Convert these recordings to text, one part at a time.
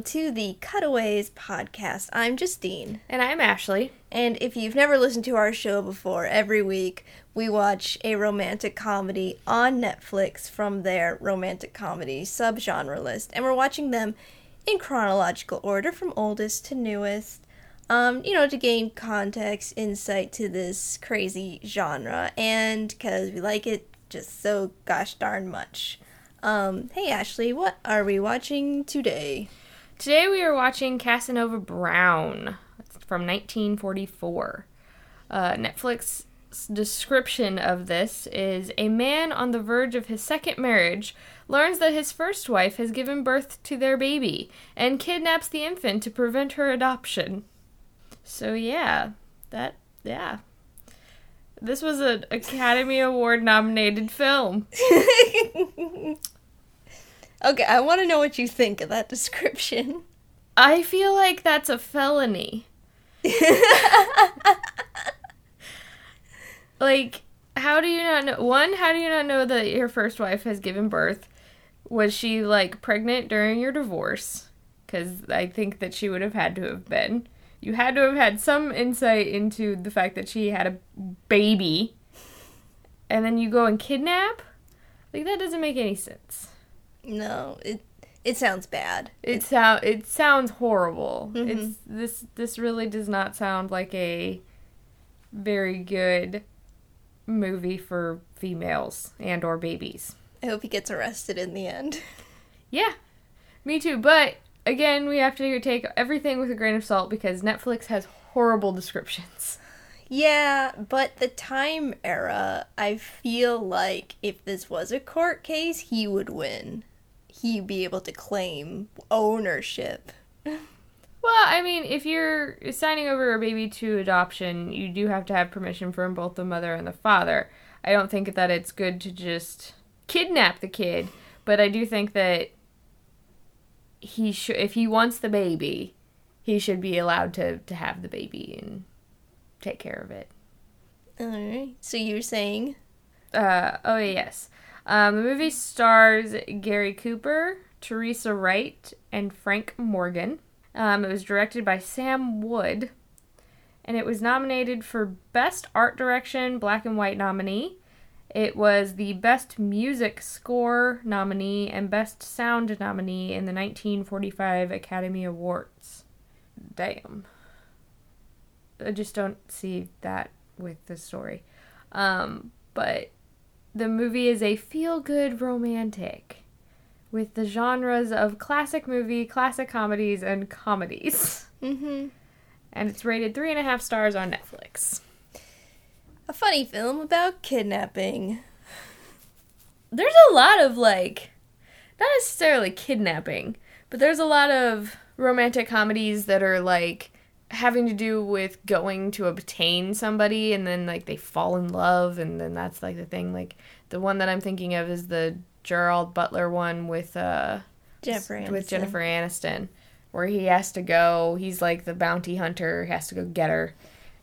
welcome to the Cutaways podcast. I'm Justine. And I'm Ashley. And if you've never listened to our show before, every week we watch a romantic comedy on Netflix from their romantic comedy subgenre list. And we're watching them in chronological order from oldest to newest. Um, you know, to gain context, insight to this crazy genre, and because we like it just so gosh darn much. Um, hey Ashley, what are we watching today? Today we are watching Casanova Brown from 1944. Uh, Netflix description of this is a man on the verge of his second marriage learns that his first wife has given birth to their baby and kidnaps the infant to prevent her adoption. So yeah, that yeah. This was an Academy Award nominated film. okay, I want to know what you think of that description. I feel like that's a felony. like, how do you not know? One, how do you not know that your first wife has given birth? Was she like pregnant during your divorce? Because I think that she would have had to have been. You had to have had some insight into the fact that she had a baby. And then you go and kidnap? Like that doesn't make any sense. No, it it sounds bad. It sound it sounds horrible. Mm-hmm. It's this this really does not sound like a very good movie for females and or babies. I hope he gets arrested in the end. Yeah. Me too, but again, we have to take everything with a grain of salt because Netflix has horrible descriptions. Yeah, but the time era, I feel like if this was a court case, he would win. He'd be able to claim ownership. Well, I mean, if you're signing over a baby to adoption, you do have to have permission from both the mother and the father. I don't think that it's good to just kidnap the kid, but I do think that he should if he wants the baby, he should be allowed to to have the baby and take care of it. All right. So you're saying? Uh oh yes. Um, the movie stars Gary Cooper, Teresa Wright, and Frank Morgan. Um, it was directed by Sam Wood, and it was nominated for Best Art Direction Black and White nominee. It was the Best Music Score nominee and Best Sound nominee in the 1945 Academy Awards. Damn. I just don't see that with the story. Um, but the movie is a feel good romantic with the genres of classic movie, classic comedies, and comedies. Mm-hmm. And it's rated three and a half stars on Netflix a funny film about kidnapping. There's a lot of like not necessarily kidnapping, but there's a lot of romantic comedies that are like having to do with going to obtain somebody and then like they fall in love and then that's like the thing like the one that I'm thinking of is the Gerard Butler one with uh Jennifer Aniston. with Jennifer Aniston where he has to go he's like the bounty hunter has to go get her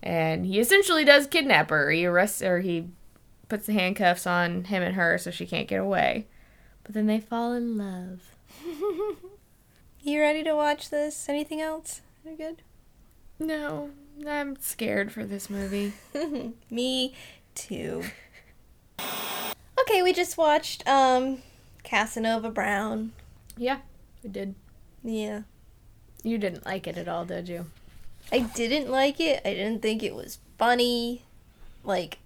and he essentially does kidnap her. He arrests or he puts the handcuffs on him and her so she can't get away. But then they fall in love. you ready to watch this? Anything else? Are you good? No, I'm scared for this movie. Me too. okay, we just watched um Casanova Brown. Yeah, we did. Yeah. You didn't like it at all, did you? I didn't like it. I didn't think it was funny. Like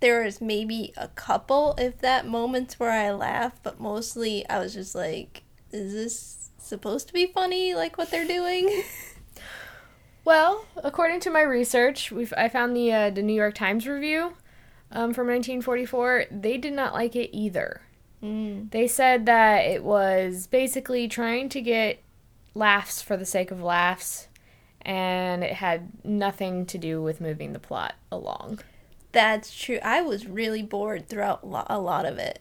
there was maybe a couple if that moments where I laughed, but mostly I was just like, is this supposed to be funny like what they're doing? well, according to my research, we I found the uh, the New York Times review um, from 1944. They did not like it either. Mm. They said that it was basically trying to get laughs for the sake of laughs and it had nothing to do with moving the plot along. That's true. I was really bored throughout a lot of it.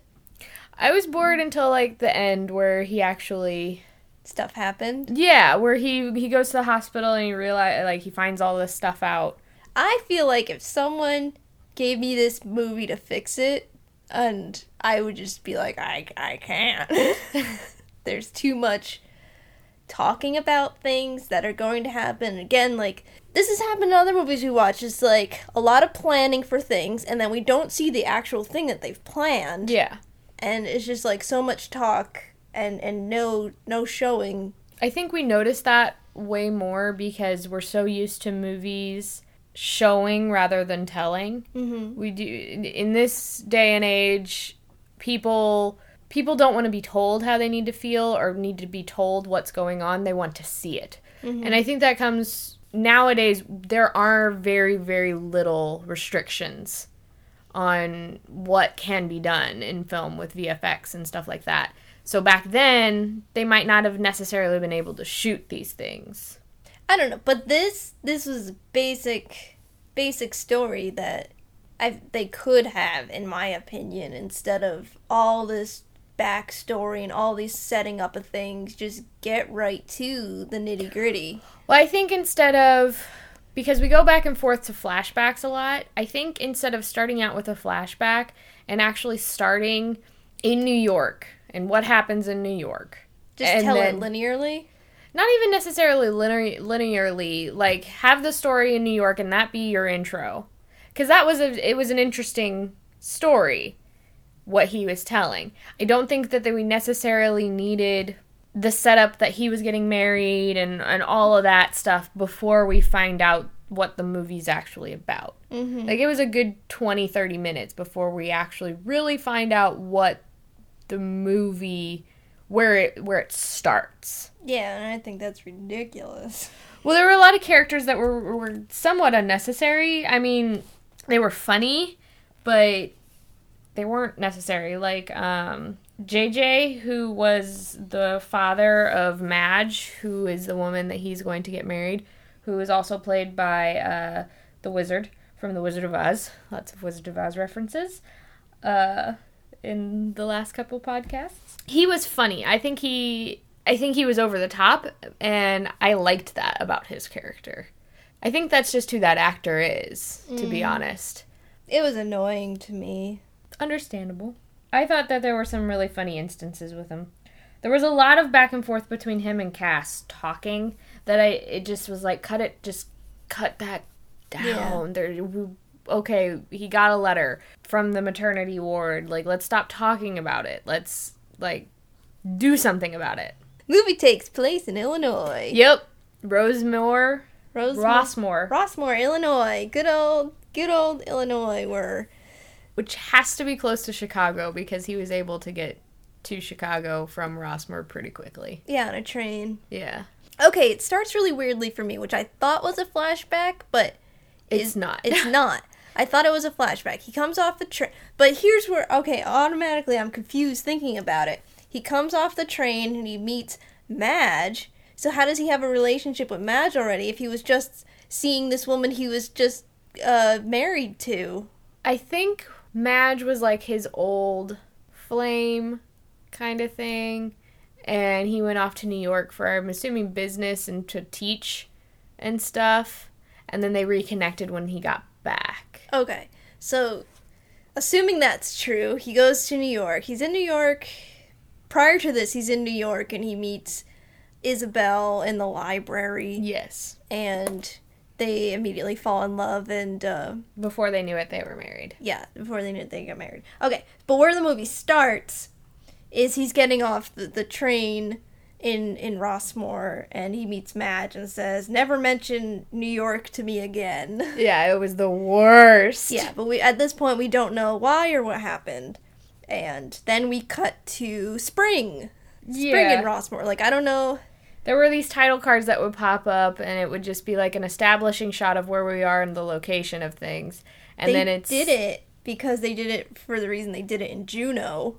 I was bored until like the end where he actually stuff happened. Yeah, where he he goes to the hospital and he realize like he finds all this stuff out. I feel like if someone gave me this movie to fix it, and I would just be like, I I can't. There's too much talking about things that are going to happen. Again, like this has happened in other movies we watch. It's like a lot of planning for things, and then we don't see the actual thing that they've planned. Yeah. And it's just like so much talk and and no no showing. I think we notice that way more because we're so used to movies showing rather than telling. Mm-hmm. We do in this day and age, people people don't want to be told how they need to feel or need to be told what's going on. They want to see it. And I think that comes nowadays there are very very little restrictions on what can be done in film with VFX and stuff like that. So back then, they might not have necessarily been able to shoot these things. I don't know, but this this was a basic basic story that I they could have, in my opinion, instead of all this backstory and all these setting up of things. Just get right to the nitty gritty. Well, I think instead of because we go back and forth to flashbacks a lot, I think instead of starting out with a flashback and actually starting in New York and what happens in New York. Just And tell then- it linearly. Not even necessarily linear, linearly, like have the story in New York and that be your intro. Cuz that was a it was an interesting story what he was telling. I don't think that they we necessarily needed the setup that he was getting married and, and all of that stuff before we find out what the movie's actually about. Mm-hmm. Like it was a good 20 30 minutes before we actually really find out what the movie where it where it starts. Yeah, and I think that's ridiculous. Well, there were a lot of characters that were were somewhat unnecessary. I mean, they were funny, but they weren't necessary. Like um, JJ, who was the father of Madge, who is the woman that he's going to get married, who is also played by uh, the wizard from The Wizard of Oz. Lots of Wizard of Oz references. Uh, in the last couple podcasts, he was funny. I think he, I think he was over the top, and I liked that about his character. I think that's just who that actor is, to be mm. honest. It was annoying to me. Understandable. I thought that there were some really funny instances with him. There was a lot of back and forth between him and Cass talking that I it just was like cut it just cut that down. There we- okay, he got a letter from the maternity ward. Like let's stop talking about it. Let's like do something about it. Movie takes place in Illinois. Yep. Rosemore Rosemore, Rossmore, Rossmore, Illinois. Good old, good old Illinois. Where which has to be close to Chicago because he was able to get to Chicago from Rossmore pretty quickly. yeah, on a train. Yeah. Okay, it starts really weirdly for me, which I thought was a flashback, but It's is- not. It's not. I thought it was a flashback. He comes off the train, but here's where okay, automatically I'm confused thinking about it. He comes off the train and he meets Madge. So how does he have a relationship with Madge already if he was just seeing this woman he was just uh, married to? I think Madge was like his old flame kind of thing. And he went off to New York for, I'm assuming, business and to teach and stuff. And then they reconnected when he got back. Okay, so assuming that's true, he goes to New York. He's in New York. Prior to this, he's in New York and he meets Isabel in the library, Yes. and they immediately fall in love. And uh, Before they knew it, they were married. yeah, before they knew they got married. Okay, but where the movie starts is he's getting off the, the train in in Rossmore, and he meets Madge and says, "Never mention New York to me again." Yeah, it was the worst. Yeah, but we at this point we don't know why or what happened. And then we cut to spring. Spring Yeah. in Rossmore. Like I don't know. There were these title cards that would pop up, and it would just be like an establishing shot of where we are and the location of things. And they then it did it because they did it for the reason they did it in Juno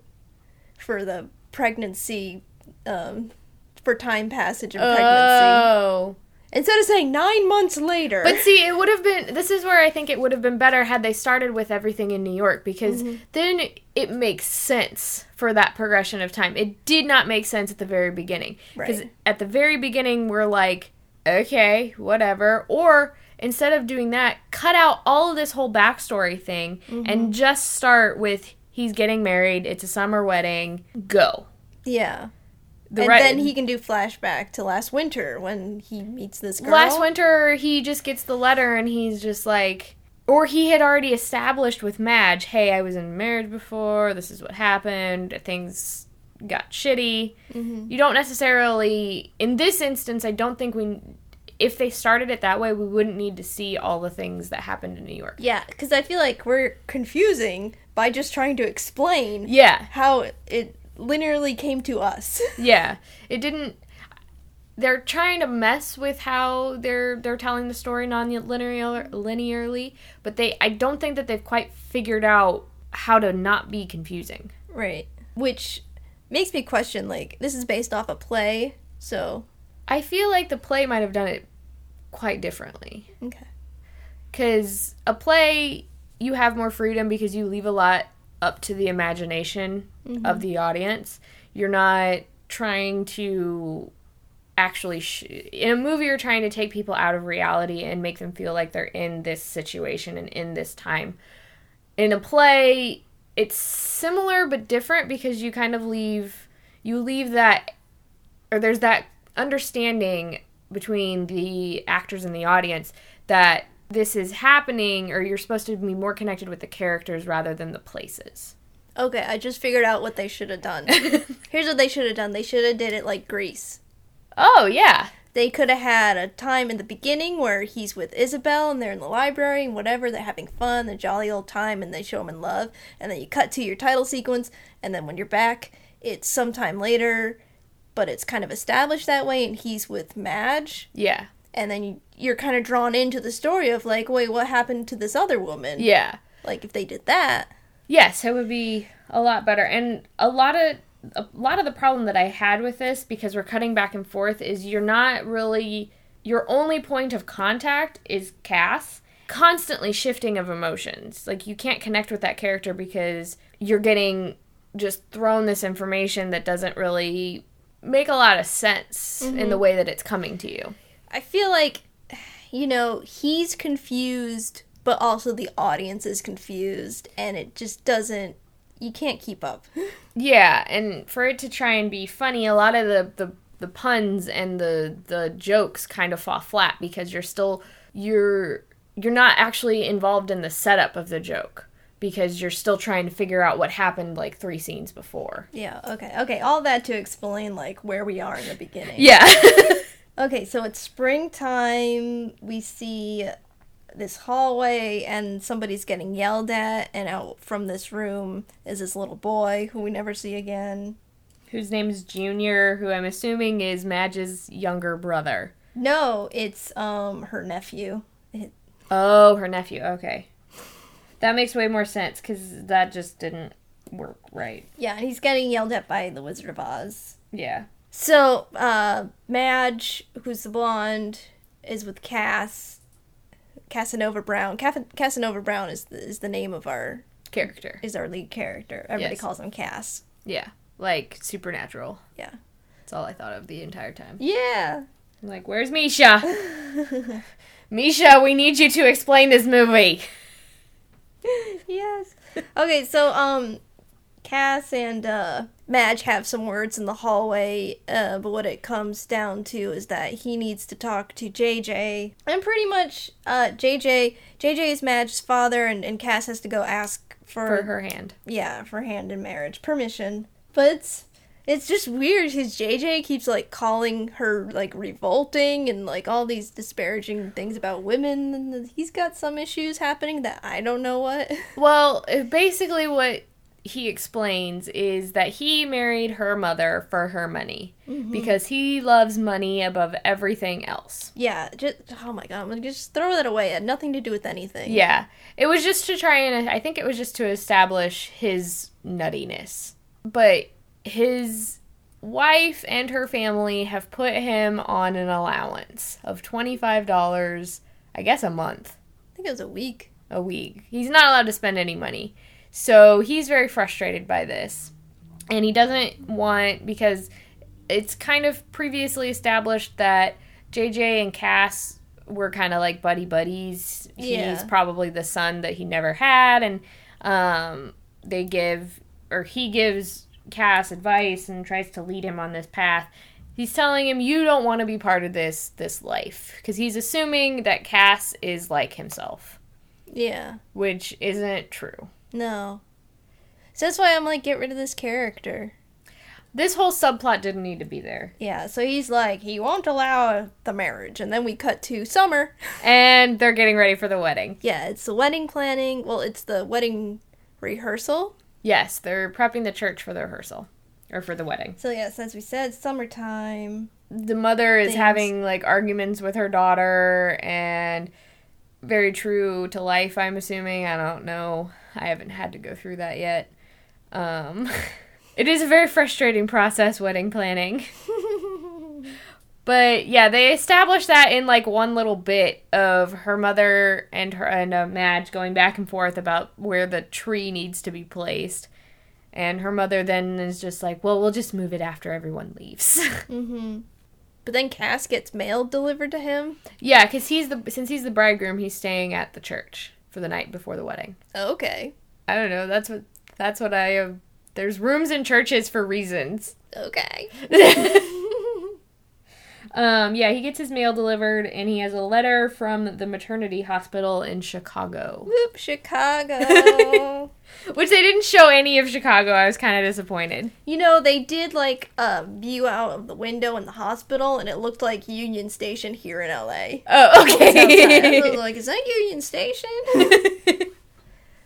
for the pregnancy um for time passage and pregnancy. Oh. Instead of saying 9 months later. But see, it would have been. This is where I think it would have been better had they started with everything in New York because Mm-hmm. then it makes sense for that progression of time. It did not make sense at the very beginning because Right. at the very beginning we're like, okay, whatever, or instead of doing that, cut out all of this whole backstory thing Mm-hmm. and just start with he's getting married. It's a summer wedding. Go. yeah. The and re- then he can do flashback to last winter when he meets this girl. last winter he just gets the letter and he's just like or he had already established with Madge, hey, I was in marriage before, this is what happened, things got shitty. Mhm. You don't necessarily in this instance I don't think we if they started it that way, we wouldn't need to see all the things that happened in New York. Yeah, because I feel like we're confusing by just trying to explain Yeah. how it linearly came to us. Yeah. It didn't they're trying to mess with how they're they're telling the story non-linear linearly, but they I don't think that they've quite figured out how to not be confusing. right. Which makes me question like, this is based off a play, so. I feel like the play might have done it quite differently. Okay. Cuz a play you have more freedom because you leave a lot up to the imagination of mm-hmm. the audience. You're not trying to actually sh- in a movie you're trying to take people out of reality and make them feel like they're in this situation and in this time. In a play it's similar but different because you kind of leave you leave that or there's that understanding between the actors and the audience that this is happening or you're supposed to be more connected with the characters rather than the places. Okay, I just figured out what they should have done. Here's what they should have done. They should have did it like Grease. oh, yeah. They could have had a time in the beginning where he's with Isabel and they're in the library and whatever, they're having fun, a jolly old time, and they show him in love. And then you cut to your title sequence, and then when you're back, it's sometime later, but it's kind of established that way, and he's with Madge. Yeah. And then you, you're kind of drawn into the story of like, wait, what happened to this other woman? Yeah. Like, if they did that. Yes, it would be a lot better. And a lot of a lot of the problem that I had with this because we're cutting back and forth is you're not really your only point of contact is Cass constantly shifting of emotions. Like you can't connect with that character because you're getting just thrown this information that doesn't really make a lot of sense in the mm-hmm. way that it's coming to you. I feel like, you know, he's confused, but also the audience is confused, and it just doesn't. You can't keep up. Yeah, and for it to try and be funny, a lot of the the, the puns and the the jokes kind of fall flat because you're still you're you're not actually involved in the setup of the joke because you're still trying to figure out what happened like three scenes before. Yeah, okay. Okay, all that to explain, like, where we are in the beginning. Yeah. Okay, so it's springtime. We see this hallway, and somebody's getting yelled at, and out from this room is this little boy who we never see again. Whose name is Junior, who I'm assuming is Madge's younger brother. No, it's um her nephew. It, Oh, her nephew. Okay. That makes way more sense because that just didn't work right. yeah, and he's getting yelled at by the Wizard of Oz. Yeah. So, uh, Madge, who's the blonde, is with Cass. Casanova Brown. Ca- Casanova Brown is the, is the name of our Character. is our lead character. Everybody Yes. calls him Cass. Yeah. Like supernatural. Yeah. That's all I thought of the entire time. Yeah. I'm like, where's Misha? Misha, we need you to explain this movie. yes. Okay, so um Cass and uh Madge have some words in the hallway, uh, but what it comes down to is that he needs to talk to JJ. And pretty much uh JJ JJ is Madge's father and, and Cass has to go ask for, For her hand. yeah, for hand in marriage permission. But it's it's just weird because JJ keeps like calling her like revolting and like all these disparaging things about women. And he's got some issues happening that I don't know what. Well, basically, what he explains is that he married her mother for her money mm-hmm. because he loves money above everything else. Yeah, just oh my god, I'm gonna just throw that away. It had nothing to do with anything. Yeah. It was just to try and, I think it was just to establish his nuttiness. But his wife and her family have put him on an allowance of $25, I guess a month. I think it was a week. a week. He's not allowed to spend any money. So he's very frustrated by this. And he doesn't want, because it's kind of previously established that JJ and Cass were kind of like buddy buddies. He's probably the son that he never had. And um, they give, or he gives Cass advice and tries to lead him on this path. He's telling him you don't want to be part of this this life because he's assuming that Cass is like himself, Yeah. which isn't true. No. So that's why I'm like, get rid of this character. This whole subplot didn't need to be there. Yeah, so he's like, he won't allow the marriage. And then we cut to summer. And they're getting ready for the wedding. Yeah, it's the wedding planning. Well, it's the wedding rehearsal. Yes, they're prepping the church for the rehearsal or for the wedding. So, yes, as we said, summertime. The mother is Things. having like arguments with her daughter and very true to life, I'm assuming. I don't know. I haven't had to go through that yet. Um it is a very frustrating process wedding planning. But yeah, they established that in like one little bit of her mother and her and uh, Madge going back and forth about where the tree needs to be placed. And her mother then is just like, "Well, we'll just move it after everyone leaves." mm-hmm. But then Cass gets mail delivered to him. yeah, because he's the since he's the bridegroom, he's staying at the church for the night before the wedding. Okay. I don't know. That's what that's what I. Uh, there's rooms in churches for reasons. Okay. Um, yeah, he gets his mail delivered, and he has a letter from the maternity hospital in Chicago, Whoop, Chicago. which they didn't show any of Chicago. I was kind of disappointed. you know, they did like a view out of the window in the hospital, and it looked like Union Station here in LA. Oh, I was okay. like, is that Union Station?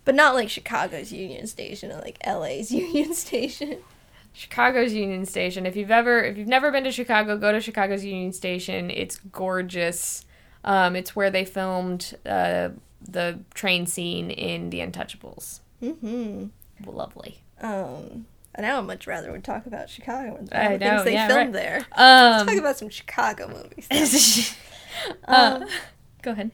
but not like Chicago's Union Station, or like LA's Union Station. Chicago's Union Station. If you've ever, if you've never been to Chicago, go to Chicago's Union Station. It's gorgeous. Um, it's where they filmed uh, the train scene in The Untouchables. Mm-hmm. Lovely. Um, and now I'd much rather would talk about Chicago and I know, things they yeah, filmed right. there. Um, Let's Talk about some Chicago movies. uh, go ahead.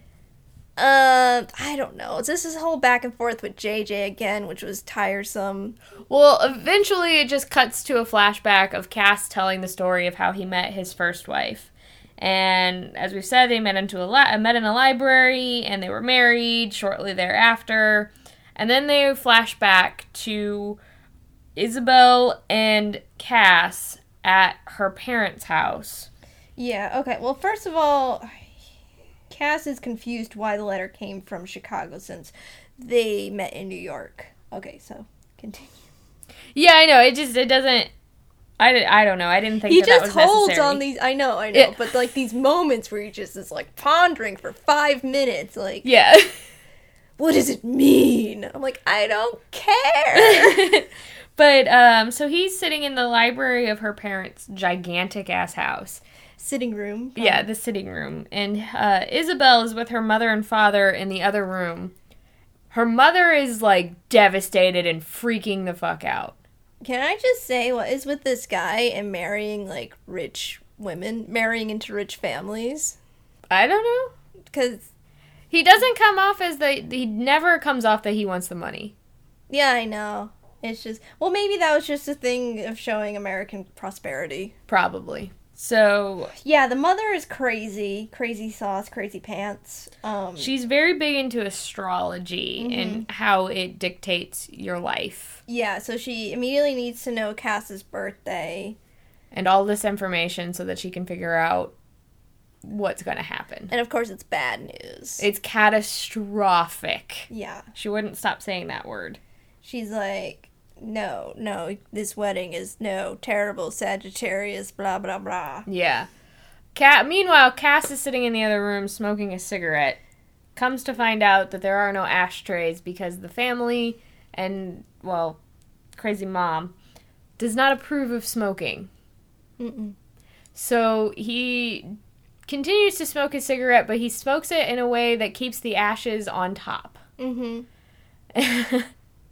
Uh, I don't know. this is whole back and forth with JJ again, which was tiresome. Well, eventually it just cuts to a flashback of Cass telling the story of how he met his first wife. And as we've said, they met into a li- met in a library and they were married shortly thereafter. And then they flash back to Isabel and Cass at her parents' house. Yeah, okay. Well, first of all, Cass is confused why the letter came from Chicago since they met in New York. Okay, so continue. Yeah, I know. It just it doesn't. I, I don't know. I didn't think He that that just was holds necessary. on these. I know, I know, Yeah. but like these moments where he just is like pondering for five minutes, like, Yeah. what does it mean? I'm like, I don't care. but um, so he's sitting in the library of her parents' gigantic ass house. Sitting room. Yeah, the sitting room, and uh, Isabel is with her mother and father in the other room. Her mother is like devastated and freaking the fuck out. Can I just say what is with this guy and marrying like rich women, marrying into rich families? I don't know. Because He doesn't come off as the. He never comes off that he wants the money. yeah, I know. It's just well, maybe that was just a thing of showing American prosperity. Probably. So Yeah, the mother is crazy, crazy sauce, crazy pants. Um, she's very big into astrology and how it dictates your life. yeah, so she immediately needs to know Cass's birthday, and all this information so that she can figure out what's going to happen. and of course, it's bad news. It's catastrophic. yeah, She wouldn't stop saying that word. she's like, no, no, this wedding is no terrible Sagittarius, blah blah blah. Yeah. Cat. Meanwhile, Cass is sitting in the other room smoking a cigarette. Comes to find out that there are no ashtrays because the family and well, crazy mom does not approve of smoking. Mm-mm. So he continues to smoke his cigarette, but he smokes it in a way that keeps the ashes on top. Mm-hmm.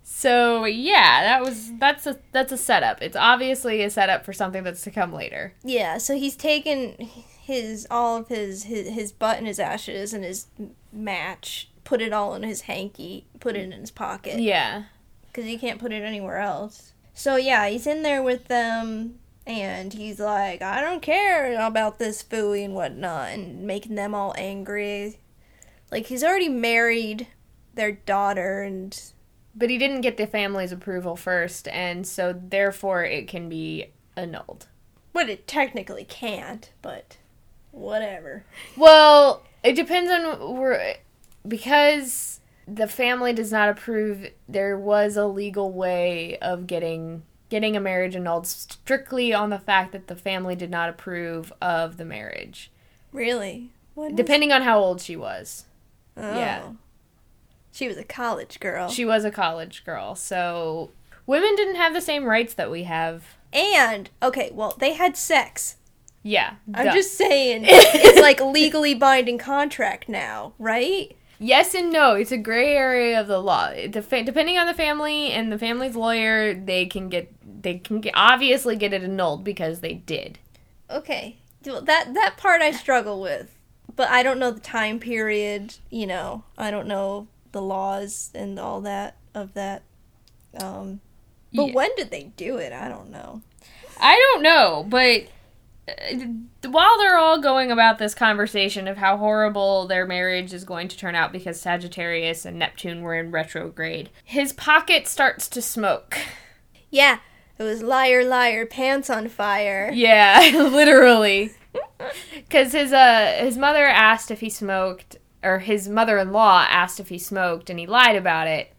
so yeah, that was that's a that's a setup. It's obviously a setup for something that's to come later. Yeah, so he's taken his all of his his, his butt and his ashes and his match, put it all in his hanky, put it in his pocket Yeah. because he can't put it anywhere else. So yeah, he's in there with them, and he's like, "I don't care about this fooey and whatnot," and making them all angry. Like he's already married their daughter, and but he didn't get the family's approval first, and so therefore it can be annulled. But it technically can't, but whatever. Well, it depends on where because the family does not approve. There was a legal way of getting getting a marriage annulled strictly on the fact that the family did not approve of the marriage, Really? What is- depending on how old she was. Oh. yeah. She was a college girl. She was a college girl, so women didn't have the same rights that we have. and okay, well, they had sex. Yeah, I'm duh. just saying it's like legally binding contract now, right? Yes and no. It's a gray area of the law. Depending on the family and the family's lawyer, they can get they can get, obviously get it annulled because they did. Okay. Well, that that part I struggle with. But I don't know the time period, you know. I don't know the laws and all that of that. Um but Yeah. when did they do it? I don't know. I don't know, but uh, while they're all going about this conversation of how horrible their marriage is going to turn out because Sagittarius and Neptune were in retrograde, his pocket starts to smoke. Yeah, it was liar liar pants on fire. Yeah, literally. Cuz his uh his mother asked if he smoked or his mother-in-law asked if he smoked and he lied about it.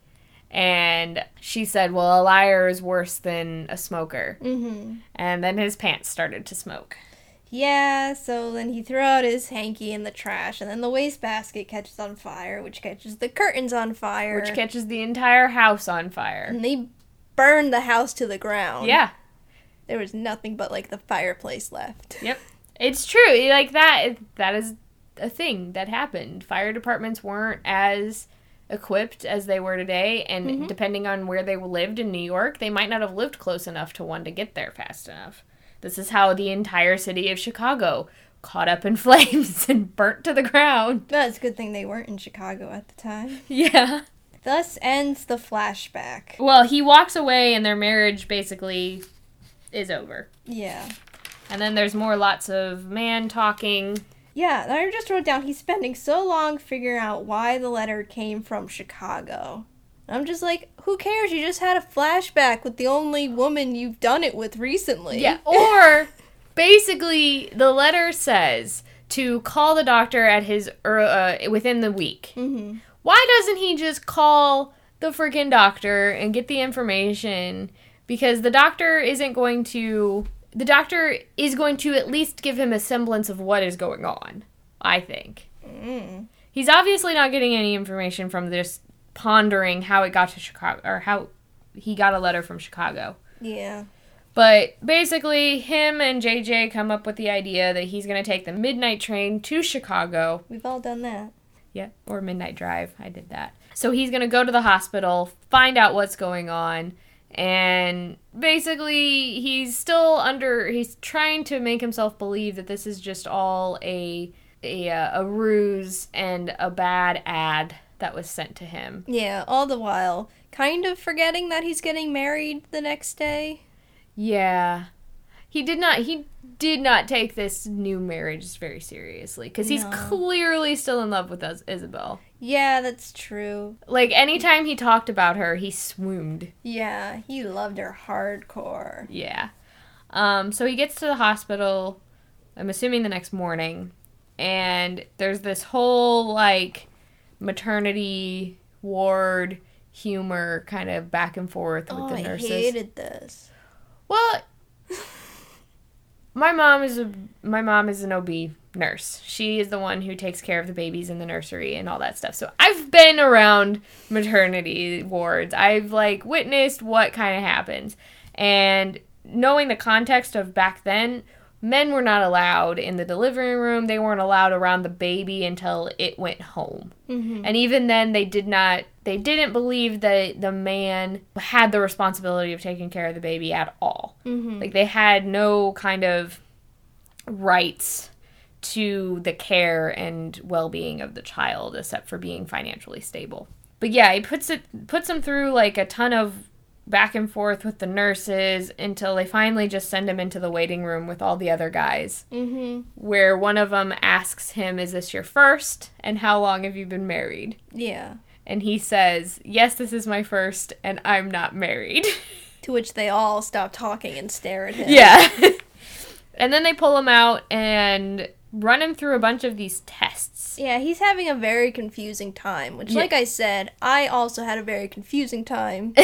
And she said, "Well, a liar is worse than a smoker." Mhm. And then his pants started to smoke. Yeah, so then he threw out his hanky in the trash, and then the wastebasket catches on fire, which catches the curtains on fire. which catches the entire house on fire. and they burned the house to the ground. Yeah, There was nothing but like the fireplace left. yep. It's true. Like that that is a thing that happened. Fire departments weren't as equipped as they were today and Mhm. depending on where they lived in New York, they might not have lived close enough to one to get there fast enough. This is how the entire city of Chicago caught up in flames and burnt to the ground. That's a good thing they weren't in Chicago at the time. Yeah. Thus ends the flashback. Well, he walks away and their marriage basically is over. Yeah. And then there's more lots of man talking. Yeah, I just wrote down he's spending so long figuring out why the letter came from Chicago. I'm just like, who cares? You just had a flashback with the only woman you've done it with recently. Yeah. Or basically, the letter says to call the doctor at his er, uh, within the week. hmm Why doesn't he just call the freaking doctor and get the information? Because the doctor isn't going to. The doctor is going to at least give him a semblance of what is going on. I think. Mm. He's obviously not getting any information from this pondering how it got to Chicago or how he got a letter from Chicago. Yeah. But basically, him and JJ come up with the idea that he's going to take the midnight train to Chicago. We've all done that. Yeah, or midnight drive. I did that. So he's going to go to the hospital, find out what's going on, and basically, he's still under. He's trying to make himself believe that this is just all a a, uh, a ruse and a bad ad that was sent to him. Yeah, all the while kind of forgetting that he's getting married the next day. Yeah. He did not he did not take this new marriage very seriously cuz he's No. clearly still in love with us Isabel. Yeah, that's true. Like anytime he talked about her, he swooned. Yeah, he loved her hardcore. Yeah. Um so he gets to the hospital I'm assuming the next morning and there's this whole like maternity ward humor kind of back and forth with oh, the nurses. I hated this. Well, my mom is a my mom is an OB nurse. She is the one who takes care of the babies in the nursery and all that stuff. So I've been around maternity wards. I've like witnessed what kind of happens. And knowing the context of back then, men were not allowed in the delivery room. They weren't allowed around the baby until it went home. Mm-hmm. And even then they did not they didn't believe that the man had the responsibility of taking care of the baby at all. Mm-hmm. Like they had no kind of rights to the care and well-being of the child except for being financially stable. But yeah, he puts it puts him through like a ton of back and forth with the nurses until they finally just send him into the waiting room with all the other guys mm-hmm. where one of them asks him is this your first and how long have you been married? Yeah. and he says, Yes, this is my first, and I'm not married. To which they all stop talking and stare at him. yeah. and then they pull him out and run him through a bunch of these tests. Yeah, he's having a very confusing time, which, Yeah. like I said, I also had a very confusing time.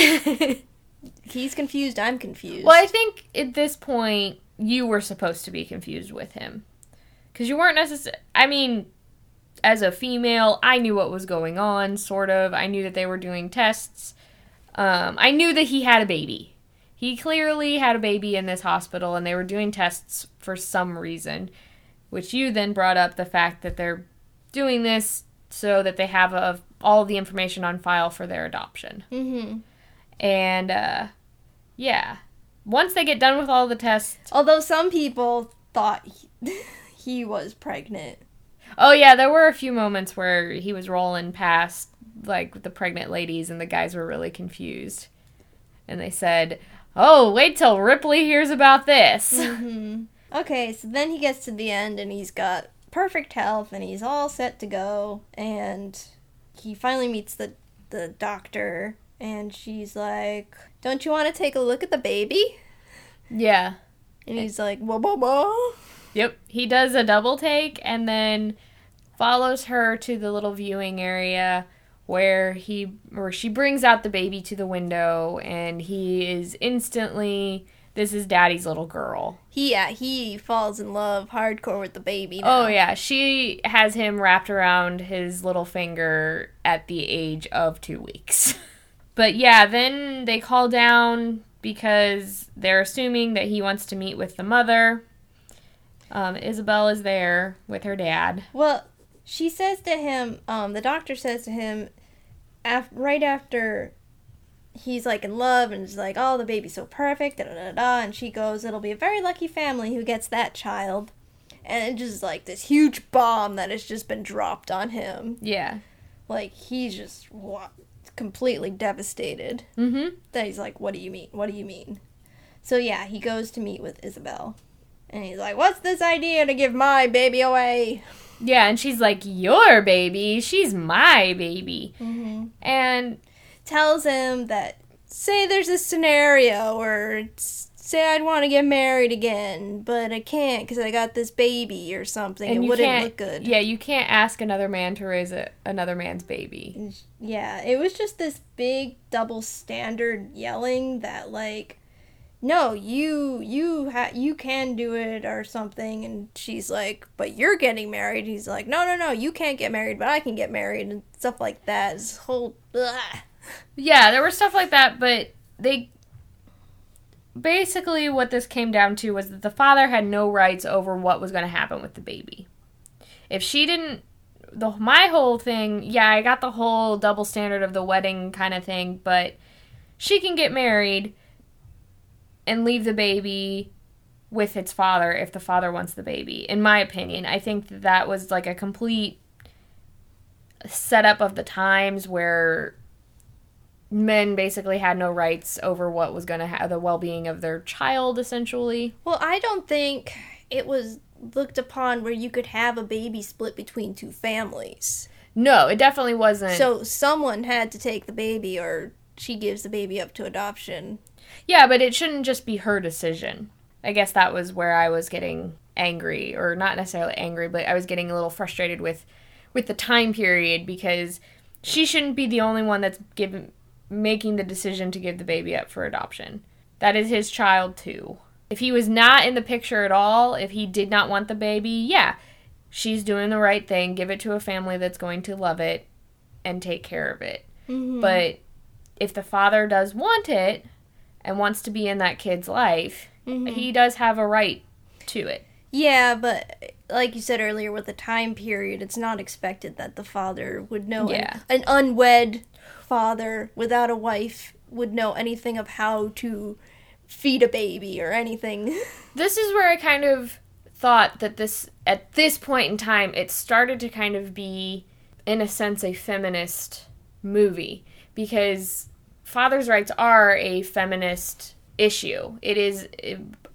He's confused, I'm confused. Well, I think at this point you were supposed to be confused with him because you weren't necessarily. I mean, as a female, I knew what was going on, sort of. I knew that they were doing tests. Um, I knew that he had a baby. He clearly had a baby in this hospital, and they were doing tests for some reason. Which you then brought up the fact that they're doing this so that they have a, all the information on file for their adoption. hmm And uh, yeah, once they get done with all the tests, Although some people thought he, he was pregnant. oh yeah, there were a few moments where he was rolling past like the pregnant ladies, and the guys were really confused, and they said, "Oh, wait till Ripley hears about this." hmm Okay, so then he gets to the end and he's got perfect health and he's all set to go. And he finally meets the, the doctor and she's like, Don't you want to take a look at the baby? yeah. And he's like, Whoa, whoa, whoa. Yep. He does a double take and then follows her to the little viewing area where he or she brings out the baby to the window and he is instantly this is daddy's little girl. He, yeah, he falls in love hardcore with the baby. Now. Oh yeah, she has him wrapped around his little finger at the age of 2 weeks. but yeah, then they call down because they're assuming that he wants to meet with the mother. Um, Isabel is there with her dad. Well, she says to him, um, the doctor says to him, af- right after he's like in love and is like, oh, the baby's so perfect, da da da da, and she goes, it'll be a very lucky family who gets that child. And it's just like this huge bomb that has just been dropped on him. Yeah. Like, he's just wa completely devastated. Mm-hmm. That he's like, what do you mean? What do you mean? So, yeah, he goes to meet with Isabel. And he's like, what's this idea to give my baby away? Yeah, and she's like, "Your baby, she's my baby," Mm-hmm. and tells him that say there's a scenario or say I'd want to get married again, but I can't because I got this baby or something. and it wouldn't look good. Yeah, you can't ask another man to raise a, another man's baby. Yeah, it was just this big double standard yelling that like no, you you ha- you can do it or something and she's like, "But you're getting married." He's like, "No, no, no, you can't get married, but I can get married." And stuff like that. This whole ugh. Yeah, there was stuff like that, but they basically what this came down to was that the father had no rights over what was going to happen with the baby. If she didn't the my whole thing, yeah, I got the whole double standard of the wedding kind of thing, but she can get married and leave the baby with its father if the father wants the baby. In my opinion, I think that, that was like a complete setup of the times where men basically had no rights over what was going to have the well-being of their child essentially Well, I don't think it was looked upon where you could have a baby split between two families. no it definitely wasn't So someone had to take the baby or she gives the baby up to adoption. yeah but it shouldn't just be her decision i guess that was where i was getting angry or not necessarily angry but i was getting a little frustrated with with the time period because she shouldn't be the only one that's given making the decision to give the baby up for adoption that is his child too if he was not in the picture at all if he did not want the baby yeah she's doing the right thing give it to a family that's going to love it and take care of it Mm-hmm. but if the father does want it and wants to be in that kid's life, Mhm. he does have a right to it. Yeah, but like you said earlier, with the time period, it's not expected that the father would know. an- Yeah. An, unwed father without a wife would know anything of how to feed a baby or anything. This is where I kind of thought that this, at this point in time, it started to kind of be, in a sense, a feminist movie because father's rights are a feminist issue. It is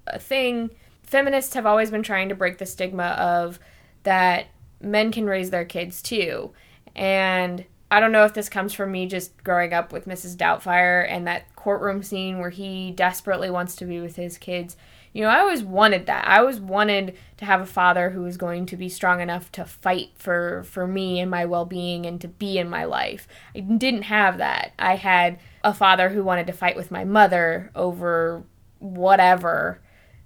a thing. Feminists have always been trying to break the stigma of that men can raise their kids too. And I don't know if this comes from me just growing up with Mrs. Doubtfire and that courtroom scene where he desperately wants to be with his kids. You know, I always wanted that. I always wanted to have a father who was going to be strong enough to fight for for me and my well-being and to be in my life. I didn't have that. I had a father who wanted to fight with my mother over whatever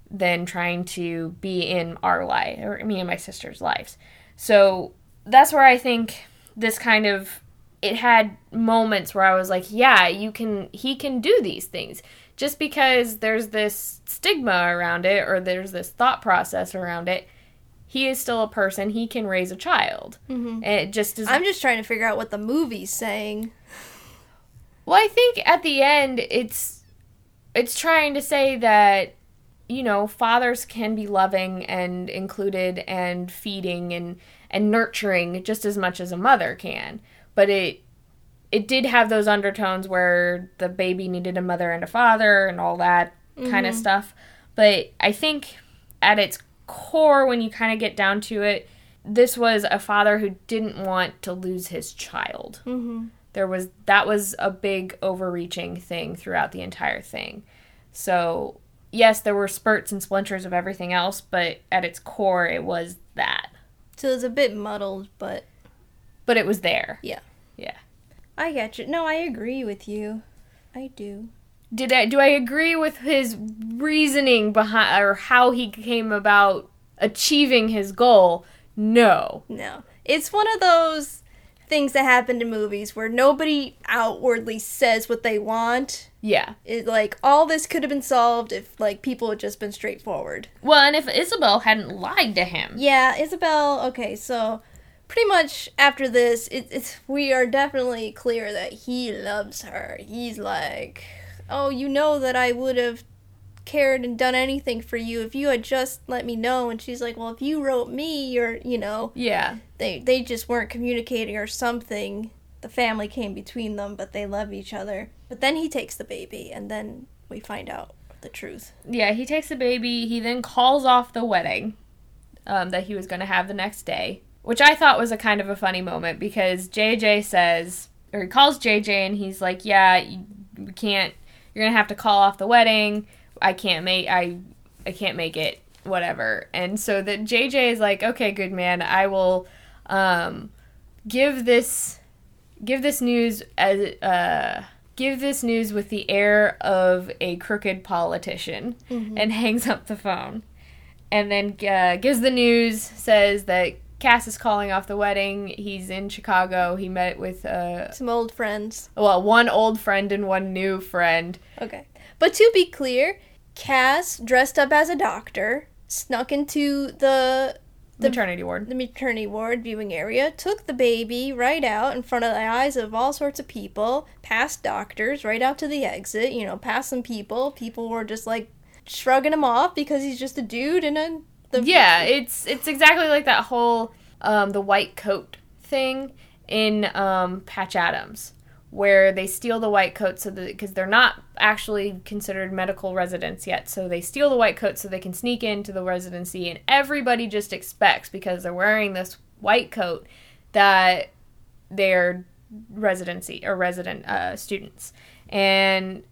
than trying to be in our life or me and my sister's lives. So that's where I think this kind of it had moments where I was like, yeah, you can he can do these things. Just because there's this stigma around it or there's this thought process around it, he is still a person. He can raise a child. Mm-hmm. And it just is I'm just trying to figure out what the movie's saying. Well, I think at the end it's it's trying to say that you know, fathers can be loving and included and feeding and and nurturing just as much as a mother can. But it it did have those undertones where the baby needed a mother and a father and all that mm-hmm. kind of stuff. But I think at its core when you kind of get down to it, this was a father who didn't want to lose his child. Mm-hmm. There was that was a big overreaching thing throughout the entire thing. So yes, there were spurts and splinters of everything else, but at its core, it was that. So it was a bit muddled, but. But it was there. Yeah. Yeah. I get you. No, I agree with you. I do. Did I do I agree with his reasoning behind or how he came about achieving his goal? No. No. It's one of those things that happen in movies where nobody outwardly says what they want yeah. It like all this could have been solved if like people had just been straightforward. Well, and if Isabel hadn't lied to him. Yeah, Isabel. Okay, so pretty much after this, it, it's we are definitely clear that he loves her. He's like, oh, you know that I would have cared and done anything for you if you had just let me know and she's like well if you wrote me or you know yeah they they just weren't communicating or something the family came between them but they love each other but then he takes the baby, and then we find out the truth. Yeah, he takes the baby. He then calls off the wedding um, that he was going to have the next day, which I thought was a kind of a funny moment because JJ says, or he calls JJ and he's like, "Yeah, you, we can't. You're gonna have to call off the wedding. I can't make. I I can't make it. Whatever." And so that JJ is like, "Okay, good man. I will um, give this give this news as uh." give this news with the air of a crooked politician mm-hmm. and hangs up the phone. And then uh, gives the news, says that Cass is calling off the wedding. He's in Chicago. He met with uh, some old friends. Well, one old friend and one new friend. Okay. But to be clear, Cass dressed up as a doctor, snuck into the the maternity ward. The maternity ward viewing area took the baby right out in front of the eyes of all sorts of people, past doctors, right out to the exit, you know, past some people. People were just like shrugging him off because he's just a dude in a the Yeah, it's it's exactly like that whole um the white coat thing in um Patch Adams where they steal the white coat so that because they're not actually considered medical residents yet so they steal the white coat so they can sneak into the residency and everybody just expects because they're wearing this white coat that they're residency or resident uh, students. And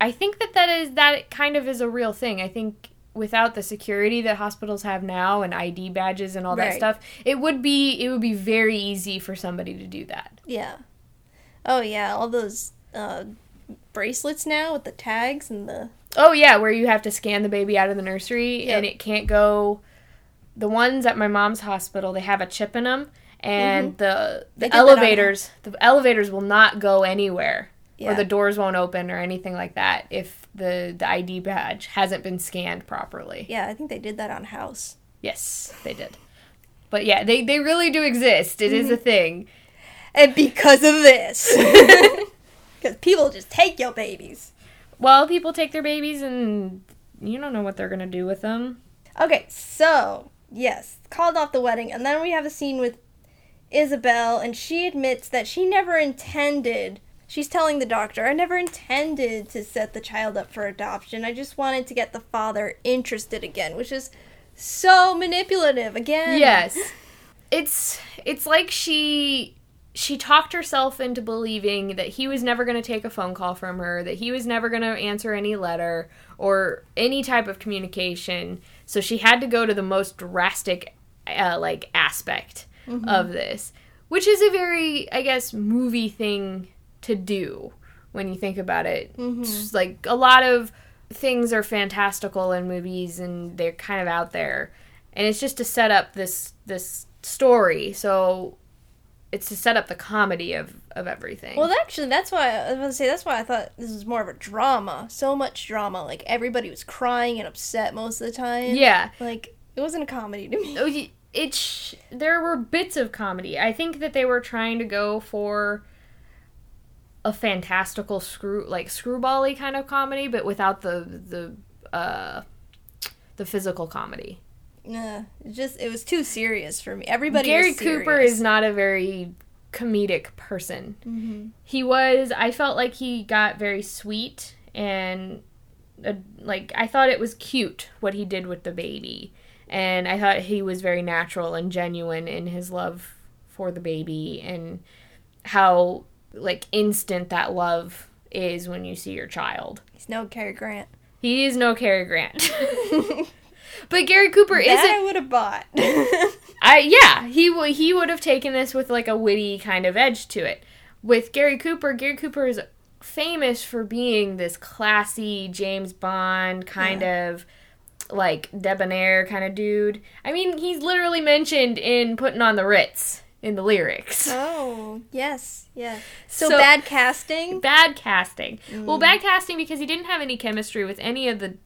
i think that that is that kind of is a real thing. I think without the security that hospitals have now and id badges and all right. that stuff it would be it would be very easy for somebody to do that yeah Oh yeah, all those uh, bracelets now with the tags and the. Oh yeah, where you have to scan the baby out of the nursery yep. and it can't go. The ones at my mom's hospital, they have a chip in them, and mm-hmm. the the elevators the elevators will not go anywhere, yeah. or the doors won't open or anything like that if the the ID badge hasn't been scanned properly. Yeah, I think they did that on House. Yes, they did. But yeah, they they really do exist. It mm-hmm. is a thing and because of this. Because people just take your babies. Well, people take their babies and you don't know what they're going to do with them. Okay, so, yes, called off the wedding. And then we have a scene with Isabel, and she admits that she never intended. She's telling the doctor, I never intended to set the child up for adoption. I just wanted to get the father interested again, which is so manipulative again. Yes. It's it's like she she talked herself into believing that he was never going to take a phone call from her, that he was never going to answer any letter or any type of communication. So she had to go to the most drastic, uh, like, aspect of this, which is a very, I guess, movie thing to do when you think about it. Mm-hmm. It's like a lot of things are fantastical in movies and they're kind of out there. And it's just to set up this this story. So it's to set up the comedy of of everything. Well, actually, that's why I was going to say that's why I thought this was more of a drama. So much drama, like everybody was crying and upset most of the time. yeah. like it wasn't a comedy to me. Oh, y- It there were bits of comedy. I think that they were trying to go for a fantastical screw like screwbally kind of comedy, but without the the uh the physical comedy. Nah, just it was too serious for me. Everybody. Gary Cooper is not a very comedic person. Mhm. He was. I felt like he got very sweet and uh, like I thought it was cute what he did with the baby, and I thought he was very natural and genuine in his love for the baby and how like instant that love is when you see your child. He's no Cary Grant. He is no Cary Grant. But Gary Cooper that isn't I would have bought. I yeah, he would he would have taken this with like a witty kind of edge to it. With Gary Cooper, Gary Cooper is famous for being this classy James Bond kind of like debonair kind of dude. I mean, he's literally mentioned in Putting on the Ritz in the lyrics. oh yes, yes. So, So- bad casting. Bad casting. Well, mm. bad casting because he didn't have any chemistry with any of the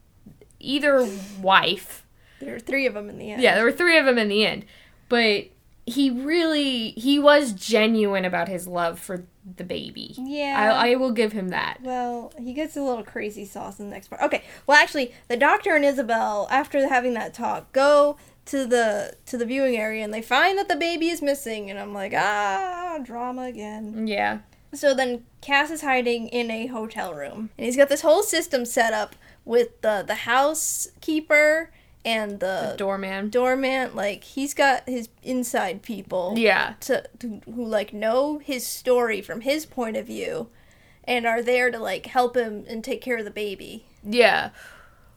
either wife There were three of them in the end. Yeah, there were three of them in the end. But he really he was genuine about his love for the baby. Yeah. I, I will give him that. Well, he gets a little crazy sauce in the next part. Okay. Well, actually, the doctor and Isabel, after having that talk, go to the to the viewing area and they find that the baby is missing. And I'm like, ah, drama again. Yeah. So then Cass is hiding in a hotel room, and he's got this whole system set up with the the housekeeper and the, Doorman. doorman. Like he's got his inside people Yeah. to, to who like know his story from his point of view, and are there to like help him and take care of the baby. Yeah.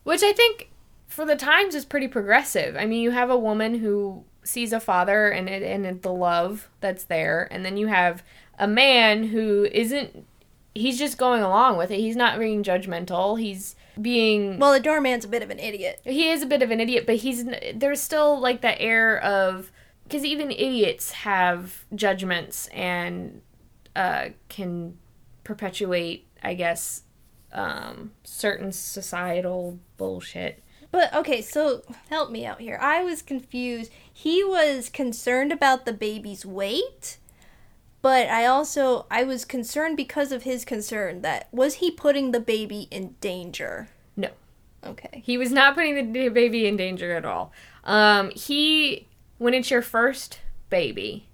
Which I think for the times is pretty progressive. I mean, you have a woman who sees a father and it, and the love that's there, and then you have a man who isn't he's just going along with it. He's not being judgmental. He's being Well, the doorman's a bit of an idiot. he is a bit of an idiot, but he's there's still like that air of because even idiots have judgments and uh, can perpetuate, I guess, um, certain societal bullshit. But okay, so help me out here. I was confused. He was concerned about the baby's weight, but I also I was concerned because of his concern that was he putting the baby in danger? No. Okay. He was not putting the baby in danger at all. Um, he, when it's your first baby,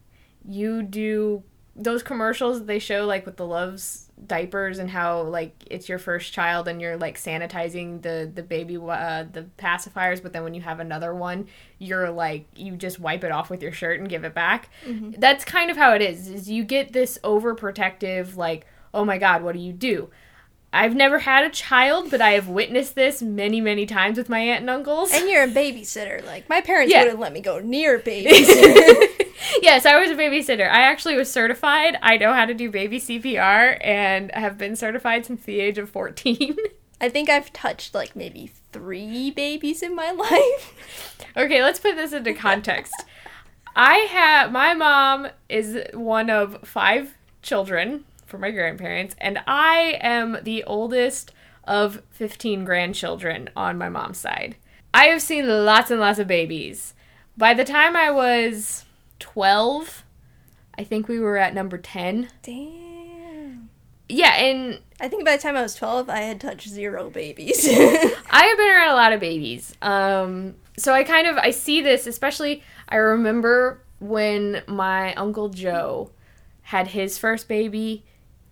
you do those commercials that they show like with the Luvs diapers and how like it's your first child and you're like sanitizing the the baby uh, the pacifiers but then when you have another one you're like you just wipe it off with your shirt and give it back. That's kind of how it is is you get this overprotective like oh my god what do you do I've never had a child, but I have witnessed this many, many times with my aunt and uncles. And you're a babysitter. Like my parents Yeah. wouldn't let me go near babies. yes, I was a babysitter. I actually was certified. I know how to do baby CPR and have been certified since the age of 14. I think I've touched like maybe three babies in my life. okay, let's put this into context. I have my mom is one of five children for my grandparents, and I am the oldest of 15 grandchildren on my mom's side. I have seen lots and lots of babies. By the time I was 12, I think we were at number 10. Damn. Yeah, and I think by the time I was 12, I had touched zero babies. I have been around a lot of babies. Um, so I kind of I see this, especially I remember when my uncle Joe had his first baby.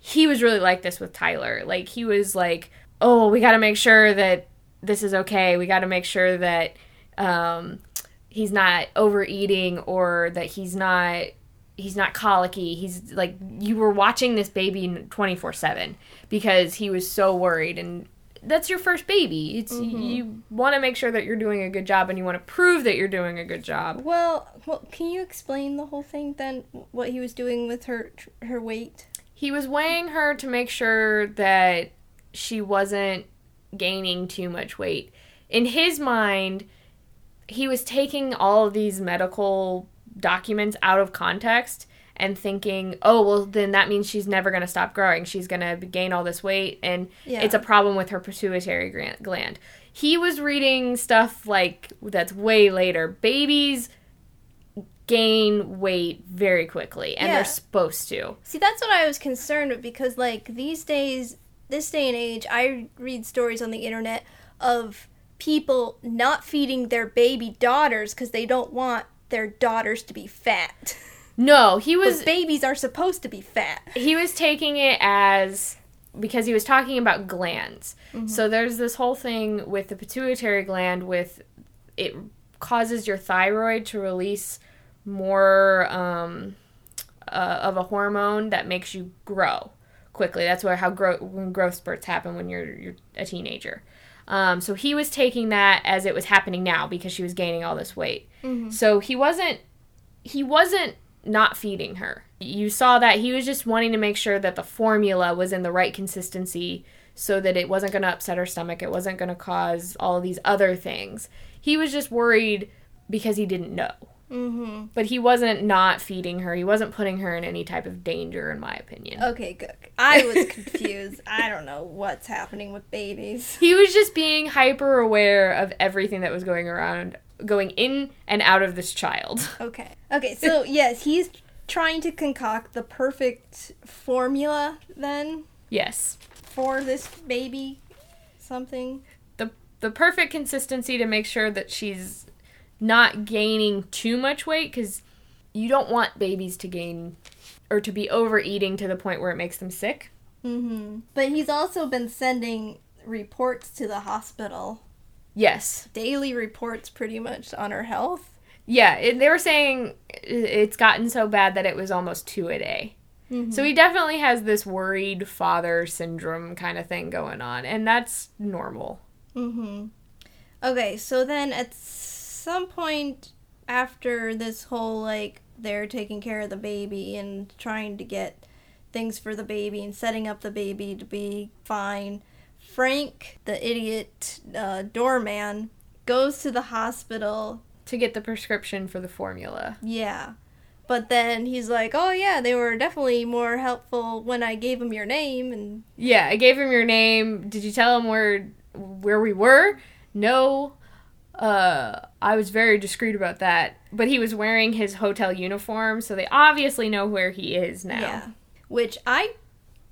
He was really like this with Tyler. Like he was like, "Oh, we got to make sure that this is okay. We got to make sure that um, he's not overeating or that he's not he's not colicky. He's like you were watching this baby 24/7 because he was so worried and that's your first baby. It's you want to make sure that you're doing a good job and you want to prove that you're doing a good job. Well, well, can you explain the whole thing then? What he was doing with her her weight? He was weighing her to make sure that she wasn't gaining too much weight. In his mind, he was taking all of these medical documents out of context and thinking, oh, well, then that means she's never going to stop growing. She's going to gain all this weight, and Yeah. it's a problem with her pituitary gland. He was reading stuff like that's way later. Babies gain weight very quickly, and Yeah. they're supposed to. See, that's what I was concerned with because, like, these days, this day and age, I read stories on the internet of people not feeding their baby daughters because they don't want their daughters to be fat. No, he was But babies are supposed to be fat. he was taking it as because he was talking about glands. Mm-hmm. So there's this whole thing with the pituitary gland with it causes your thyroid to release more um, uh, of a hormone that makes you grow quickly. That's where how grow when growth spurts happen when you're you're a teenager. Um, so he was taking that as it was happening now because she was gaining all this weight. So he wasn't he wasn't not feeding her. You saw that he was just wanting to make sure that the formula was in the right consistency so that it wasn't going to upset her stomach, it wasn't going to cause all of these other things. He was just worried because he didn't know. Mm-hmm. But he wasn't not feeding her. He wasn't putting her in any type of danger in my opinion. Okay, good. I was confused. I don't know what's happening with babies. He was just being hyper aware of everything that was going around going in and out of this child. Okay. Okay, so yes, he's trying to concoct the perfect formula then Yes. for this baby something. the the perfect consistency to make sure that she's not gaining too much weight because you don't want babies to gain or to be overeating to the point where it makes them sick. Mm-hmm. But he's also been sending reports to the hospital, Yes, daily reports pretty much on her health. yeah. It, they were saying it's gotten so bad that it was almost two a day. So he definitely has this worried father syndrome kind of thing going on, and that's normal. Mm-hmm. Okay, so then at some point after this whole like they're taking care of the baby and trying to get things for the baby and setting up the baby to be fine, Frank, the idiot uh, doorman, goes to the hospital. To get the prescription for the formula. Yeah. But then he's like, "Oh yeah, they were definitely more helpful when I gave him your name." And Yeah, I gave him your name. Did you tell him where where we were? No. Uh, I was very discreet about that. But he was wearing his hotel uniform, so they obviously know where he is now. yeah, which I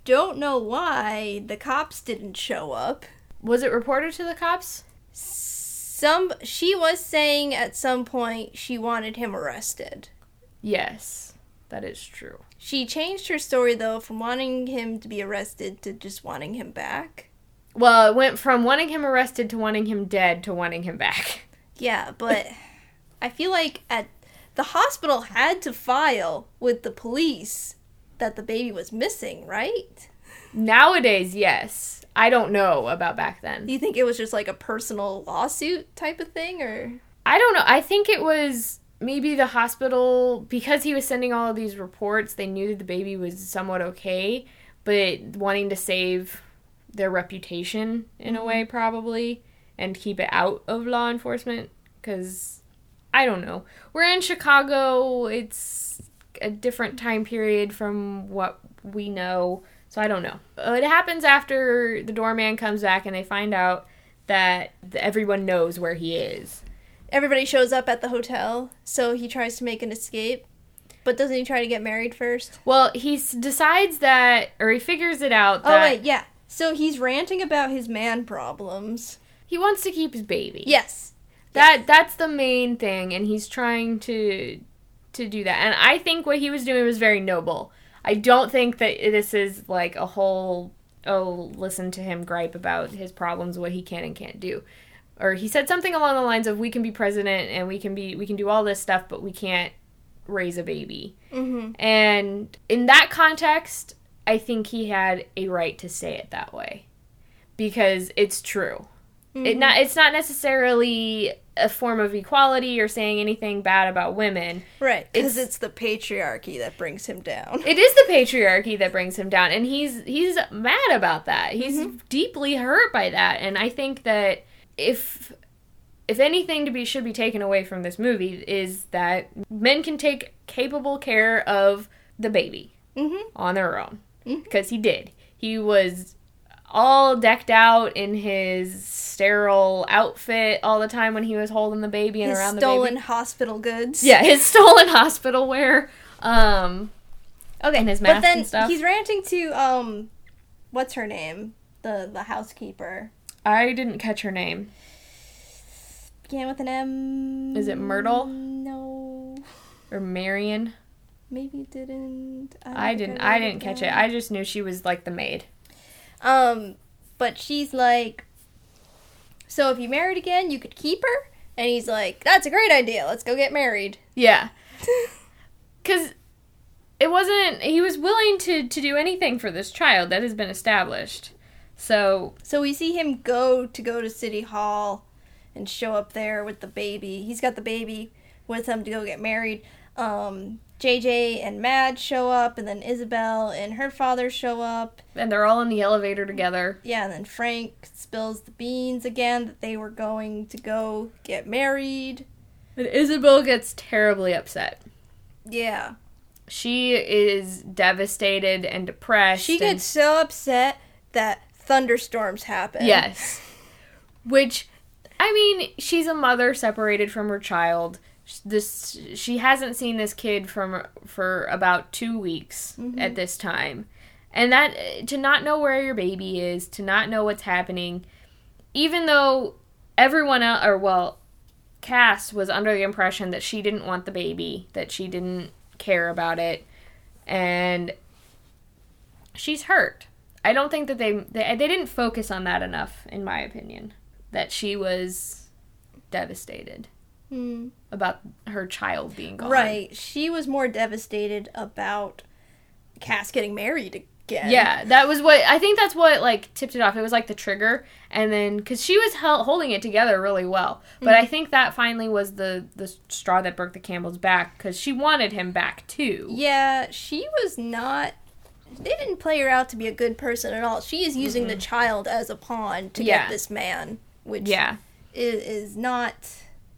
don't know why the cops didn't show up. Was it reported to the cops? Some she was saying at some point she wanted him arrested. Yes, that is true. She changed her story though from wanting him to be arrested to just wanting him back. Well, it went from wanting him arrested to wanting him dead to wanting him back. Yeah, but I feel like at the hospital had to file with the police that the baby was missing, right? Nowadays, yes. I don't know about back then. Do you think it was just like a personal lawsuit type of thing or I don't know. I think it was maybe the hospital because he was sending all of these reports. They knew that the baby was somewhat okay, but wanting to save their reputation in a mm-hmm. way, probably, and keep it out of law enforcement. Because I don't know. We're in Chicago. It's a different time period from what we know. So I don't know. It happens after the doorman comes back and they find out that everyone knows where he is. everybody shows up at the hotel, so he tries to make an escape. But doesn't he try to get married first? Well, he decides that, or he figures it out Oh wait, yeah. So he's ranting about his man problems. he wants to keep his baby. Yes. That that's the main thing, and he's trying to to do that. And I think what he was doing was very noble. I don't think that this is like a whole oh listen to him gripe about his problems, what he can and can't do. Or he said something along the lines of we can be president and we can be we can do all this stuff, but we can't raise a baby. Mm-hmm. And in that context, I think he had a right to say it that way because it's true. It not it's not necessarily a form of equality or saying anything bad about women. Right, because It's- it's the patriarchy that brings him down. It is the patriarchy that brings him down and he's he's mad about that. He's deeply hurt by that and I think that if if anything to be should be taken away from this movie is that men can take capable care of the baby. Mm-hmm. on their own Mhm. because he did. He was all decked out in his sterile outfit all the time when he was holding the baby and His around stolen the baby. hospital goods. Yeah, his stolen hospital wear. Um, Okay, and his but mask then and stuff. he's ranting to um, what's her name? The the housekeeper. I didn't catch her name. Began with an M. Is it Myrtle? No, Or Marion. Maybe it didn't. don't I didn't. I didn't catch it. I just knew she was like the maid. Um, but she's like, so if you married again, you could keep her. And he's like, that's a great idea. Let's go get married. Yeah, because it wasn't. He was willing to to do anything for this child that has been established. So So we see him go to go to City Hall and show up there with the baby. He's got the baby with him to go get married. Um, JJ and Mad show up, and then Isabel and her father show up. and they're all in the elevator together. Yeah, and then Frank spills the beans again that they were going to go get married. And Isabel gets terribly upset. Yeah. She is devastated and depressed. She and- gets so upset that thunderstorms happen. yes, which I mean, she's a mother separated from her child. This she hasn't seen this kid from for about two weeks at this time, and that to not know where your baby is, to not know what's happening, even though everyone else, or well, Cass was under the impression that she didn't want the baby, that she didn't care about it, and she's hurt. I don't think that they, they they didn't focus on that enough, in my opinion. That she was devastated Hmm. About her child being gone. Right. She was more devastated about Cass getting married again. Yeah, that was what I think. That's what like tipped it off. It was like the trigger, and then because she was holding it together really well, but mm-hmm. I think that finally was the the straw that broke the camel's back because she wanted him back too. Yeah, she was not. They didn't play her out to be a good person at all. She is using the child as a pawn to Yeah. get this man, which Yeah, is, is not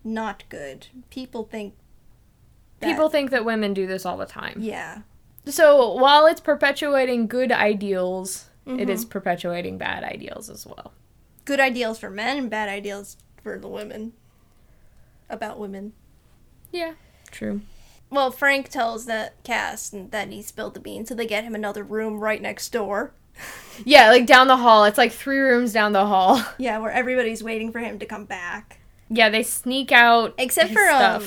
not good. People think that- people think that women do this all the time. Yeah. So while it's perpetuating good ideals, it Mhm. is perpetuating bad ideals as well. Good ideals for men and bad ideals for the women. About women. Yeah, true. Well, Frank tells that Cass that he spilled the beans, so they get him another room right next door. Yeah, like down the hall. It's like three rooms down the hall. Yeah, where everybody's waiting for him to come back. Yeah, they sneak out. Except for um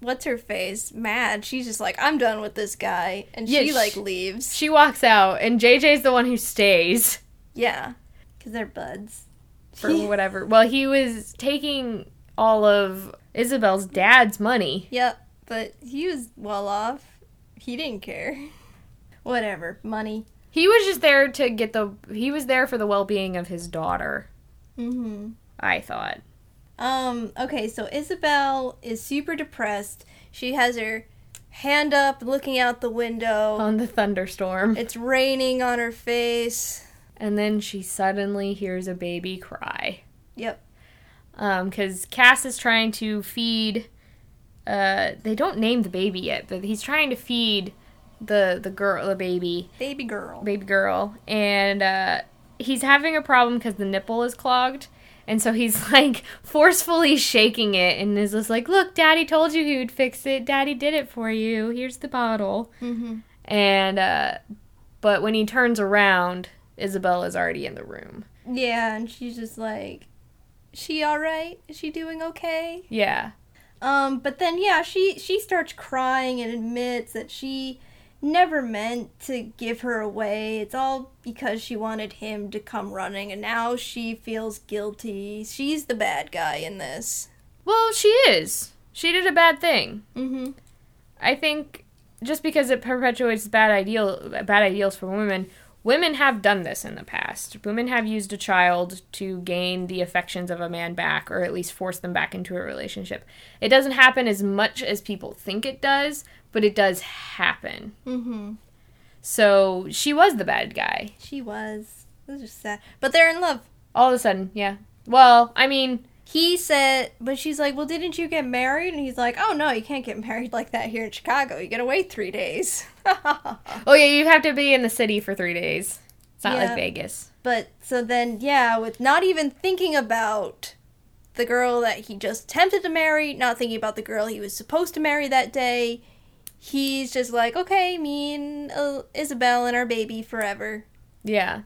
what's her face? Mad. She's just like, I'm done with this guy. And Yeah, she sh- like leaves. She walks out, and JJ's the one who stays Yeah. Cause they're buds. for whatever. Well, he was taking all of Isabel's dad's money. Yep. But he was well off. He didn't care. Whatever. Money. He was just there to get the. He was there for the well being of his daughter. Mm-hmm. I thought. Um, okay, so Isabel is super depressed. She has her hand up looking out the window. On the thunderstorm. It's raining on her face. And then she suddenly hears a baby cry. Yep. Um, because Cass is trying to feed. Uh, they don't name the baby yet, but he's trying to feed the the girl, the baby, Baby girl. baby girl, and uh, he's having a problem because the nipple is clogged, and so he's like forcefully shaking it, and is just like, "Look, Daddy told you he would fix it. Daddy did it for you. Here's the bottle." Mm-hmm. And uh, but when he turns around, Isabel is already in the room. Yeah, and she's just like, she all right? Is she doing okay? Yeah. Um, but then yeah, she she starts crying and admits that she never meant to give her away. It's all because she wanted him to come running, and now she feels guilty. She's the bad guy in this. Well, she is. She did a bad thing. Mm-hmm. I think just because it perpetuates bad ideal bad ideals for women, women have done this in the past. Women have used a child to gain the affections of a man back or at least force them back into a relationship. It doesn't happen as much as people think it does, but it does happen. Mm-hmm. So she was the bad guy. She was. It was just sad. But they're in love. All of a sudden, yeah. Well, I mean, He said, but she's like, well, didn't you get married? And he's like, oh, no, you can't get married like that here in Chicago. You gotta wait three days. oh yeah, you have to be in the city for three days. It's not Yeah. like Vegas. But so then, yeah, with not even thinking about the girl that he just attempted to marry, not thinking about the girl he was supposed to marry that day, he's just like, okay, me and uh, Isabel and our baby forever. Yeah.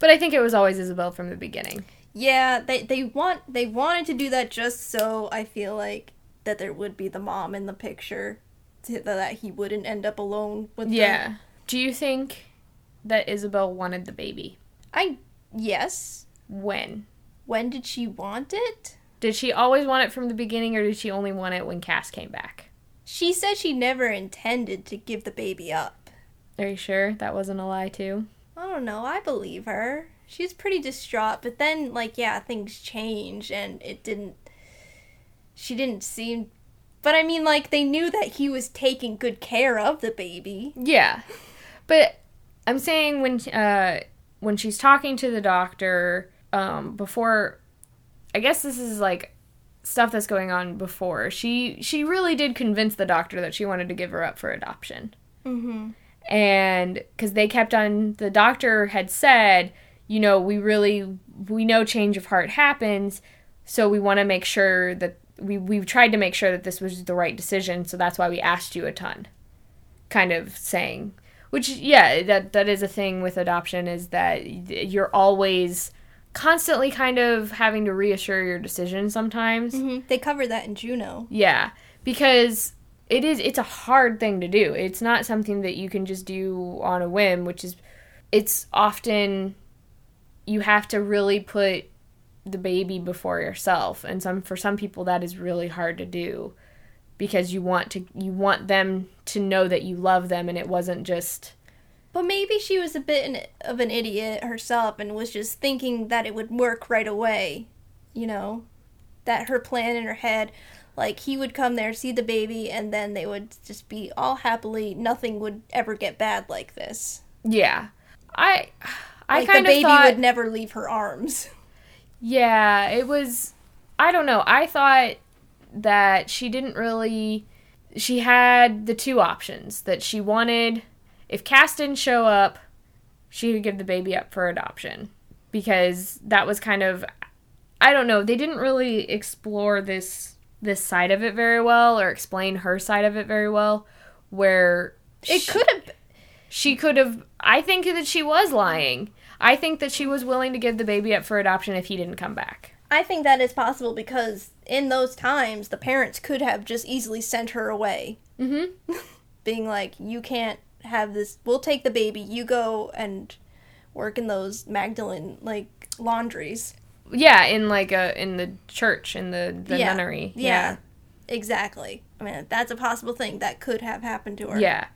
But I think it was always Isabel from the beginning. Yeah, they they want they wanted to do that just so I feel like that there would be the mom in the picture, to, that he wouldn't end up alone with. Yeah. Do you think that Isabel wanted the baby? I yes. When? When did she want it? Did she always want it from the beginning or did she only want it when Cass came back? She said she never intended to give the baby up. Are you sure that wasn't a lie too? I don't know. I believe her. She's pretty distraught, but then, like, yeah, things change, and it didn't. She didn't seem. But I mean, like, they knew that he was taking good care of the baby. Yeah. But I'm saying when uh when she's talking to the doctor um before I guess this is like stuff that's going on before. She she really did convince the doctor that she wanted to give her up for adoption. Mm-hmm. and because they kept on the doctor had said you know we really we know change of heart happens so we want to make sure that we we've tried to make sure that this was the right decision so that's why we asked you a ton kind of saying which yeah that that is a thing with adoption is that you're always constantly kind of having to reassure your decision sometimes Mm-hmm. They covered that in Juno. yeah, because it is it's a hard thing to do. It's not something that you can just do on a whim, which is it's often you have to really put the baby before yourself and some for some people that is really hard to do because you want to you want them to know that you love them and it wasn't just But maybe she was a bit of an idiot herself and was just thinking that it would work right away. You know? That her plan in her head, like he would come there, see the baby, and then they would just be all happily, nothing would ever get bad like this. yeah. I I Like kind the of baby thought would never leave her arms. Yeah, it was. I don't know. I thought that she didn't really. She had the two options that she wanted. If Cass didn't show up, she could give the baby up for adoption. Because that was kind of. I don't know. They didn't really explore this this side of it very well or explain her side of it very well. Where It she- could have. She could have i think that she was lying i think that she was willing to give the baby up for adoption if he didn't come back I think that is possible because in those times, the parents could have just easily sent her away, mm-hmm being like, "You can't have this. We'll take the baby. You go and work in those Magdalene like laundries." yeah in like a in the church in the the Yeah. nunnery Yeah, exactly. I mean, that's a possible thing that could have happened to her. yeah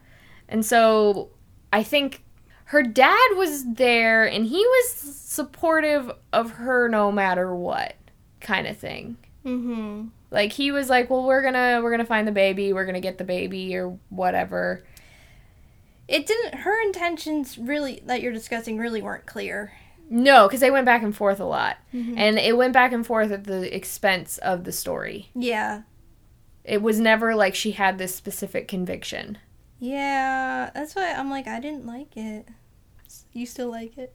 and so i think her dad was there and he was supportive of her no matter what kind of thing Mm-hmm. like he was like well we're gonna we're gonna find the baby we're gonna get the baby or whatever It didn't. Her intentions really that you're discussing really weren't clear. No, because they went back and forth a lot. Mhm. And it went back and forth at the expense of the story. Yeah. It was never like she had this specific conviction. Yeah. That's why I'm like, I didn't like it. You still like it?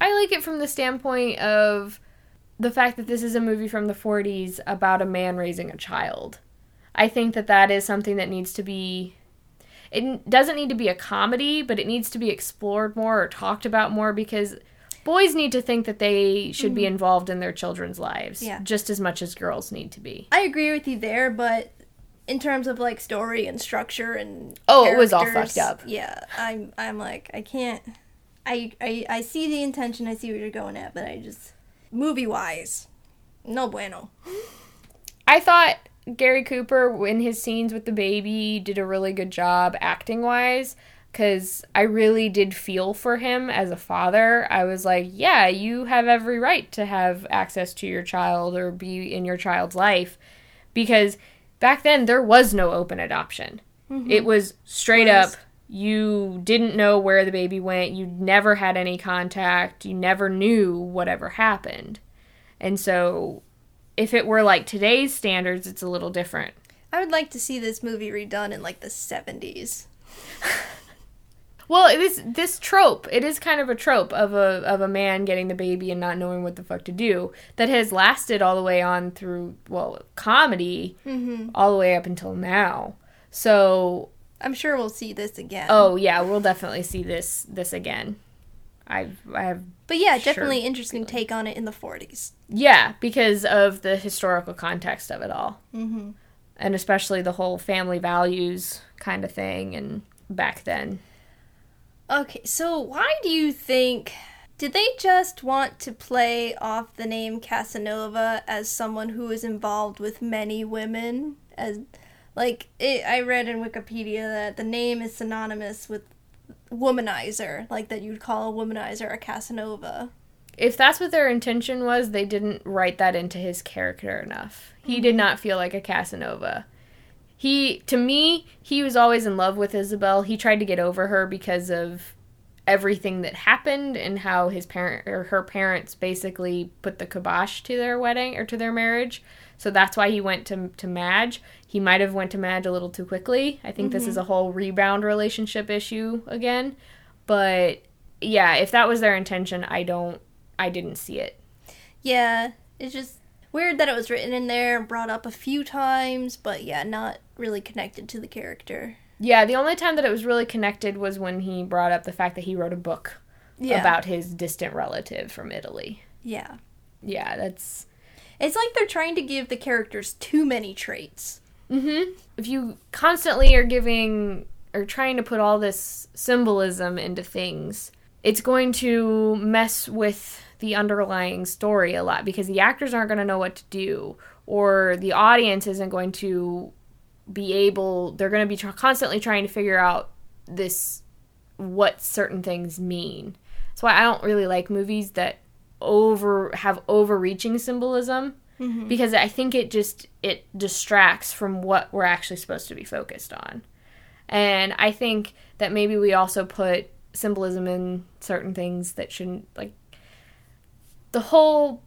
I like it from the standpoint of the fact that this is a movie from the 40s about a man raising a child. I think that that is something that needs to be. It doesn't need to be a comedy, but it needs to be explored more or talked about more because boys need to think that they should be mm-hmm. involved in their children's lives Yeah. just as much as girls need to be. I agree with you there, but in terms of like story and structure and Oh, it was all fucked up. Yeah, I'm I'm like I can't. I, I I see the intention. I see where you're going at, but I just movie wise, no bueno. I thought Gary Cooper in his scenes with the baby did a really good job acting wise because I really did feel for him as a father. I was like, yeah, you have every right to have access to your child or be in your child's life because back then there was no open adoption. Mm-hmm. It was straight up you didn't know where the baby went, you never had any contact, you never knew whatever happened. And so if it were like today's standards, it's a little different. I would like to see this movie redone in like the 70s. well, it is this trope. It is kind of a trope of a of a man getting the baby and not knowing what the fuck to do that has lasted all the way on through well comedy mm-hmm. all the way up until now. So I'm sure we'll see this again. Oh yeah, we'll definitely see this this again. I've I have But yeah, definitely interesting feeling. take on it in the 40s. Yeah, because of the historical context of it all. Mm-hmm. And especially the whole family values kind of thing and back then. Okay, so why do you think did they just want to play off the name Casanova as someone who is involved with many women as like it, I read in Wikipedia that the name is synonymous with womanizer, like that you'd call a womanizer a Casanova. If that's what their intention was, they didn't write that into his character enough. He mm-hmm. did not feel like a Casanova. He to me, he was always in love with Isabel. He tried to get over her because of everything that happened and how his parent or her parents basically put the kibosh to their wedding or to their marriage. So that's why he went to to Madge. He might have went to Madge a little too quickly. I think mm-hmm. this is a whole rebound relationship issue again. But yeah, if that was their intention, I don't I didn't see it. Yeah, it's just weird that it was written in there and brought up a few times, but yeah, not really connected to the character. Yeah, the only time that it was really connected was when he brought up the fact that he wrote a book yeah. about his distant relative from Italy. Yeah. Yeah, that's it's like they're trying to give the characters too many traits. Mm-hmm. If you constantly are giving or trying to put all this symbolism into things, it's going to mess with the underlying story a lot because the actors aren't going to know what to do or the audience isn't going to be able they're going to be tr- constantly trying to figure out this what certain things mean. That's why I don't really like movies that over have overreaching symbolism mm-hmm. because I think it just it distracts from what we're actually supposed to be focused on. And I think that maybe we also put symbolism in certain things that shouldn't like the whole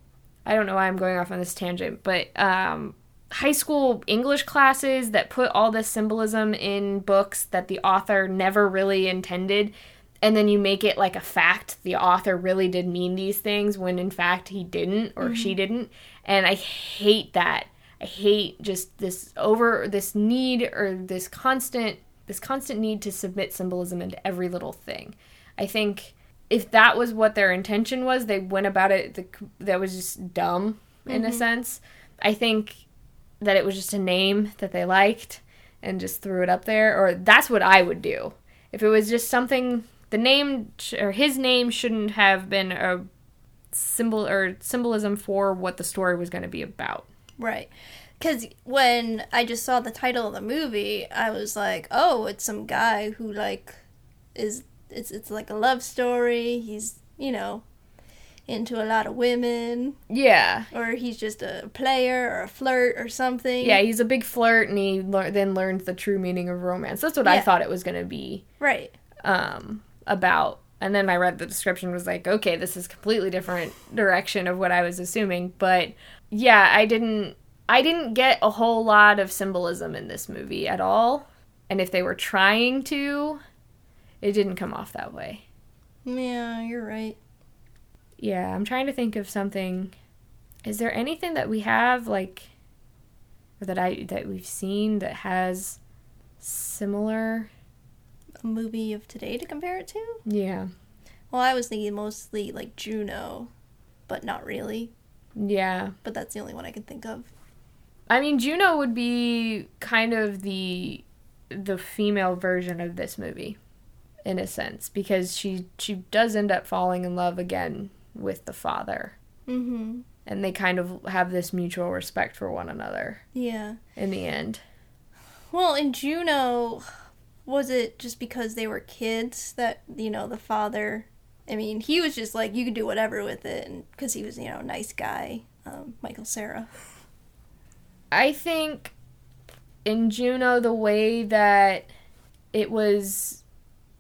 I don't know why I'm going off on this tangent, but um, high school English classes that put all this symbolism in books that the author never really intended. And then you make it like a fact the author really did mean these things when in fact he didn't or mm-hmm. she didn't. And i hate that. I hate just this over this need or this constant this constant need to submit symbolism into every little thing. I think if that was what their intention was they went about it the, that was just dumb in mm-hmm. a sense. I think that it was just a name that they liked and just threw it up there or that's what i would do if it was just something the name or his name shouldn't have been a symbol or symbolism for what the story was going to be about. Right. Because when I just saw the title of the movie, I was like, oh, it's some guy who, like, is. It's, it's like a love story. He's, you know, into a lot of women. Yeah. Or he's just a player or a flirt or something. Yeah, he's a big flirt and he le- then learns the true meaning of romance. That's what yeah. I thought it was going to be. Right. Um, about and then I read the description was like, okay, this is completely different direction of what I was assuming. But yeah, I didn't I didn't get a whole lot of symbolism in this movie at all. And if they were trying to, it didn't come off that way. Yeah, you're right. Yeah, I'm trying to think of something. Is there anything that we have like or that I that we've seen that has similar movie of today to compare it to? Yeah. Well, I was thinking mostly like Juno, but not really. Yeah. But that's the only one I can think of. I mean, Juno would be kind of the the female version of this movie in a sense because she she does end up falling in love again with the father. Mhm. and they kind of have this mutual respect for one another Yeah. in the end. Well, in Juno, was it just because they were kids that, you know, the father, I mean, he was just like, you could do whatever with it, and because he was, you know, a nice guy, um, Michael Cera. I think in Juno the way that it was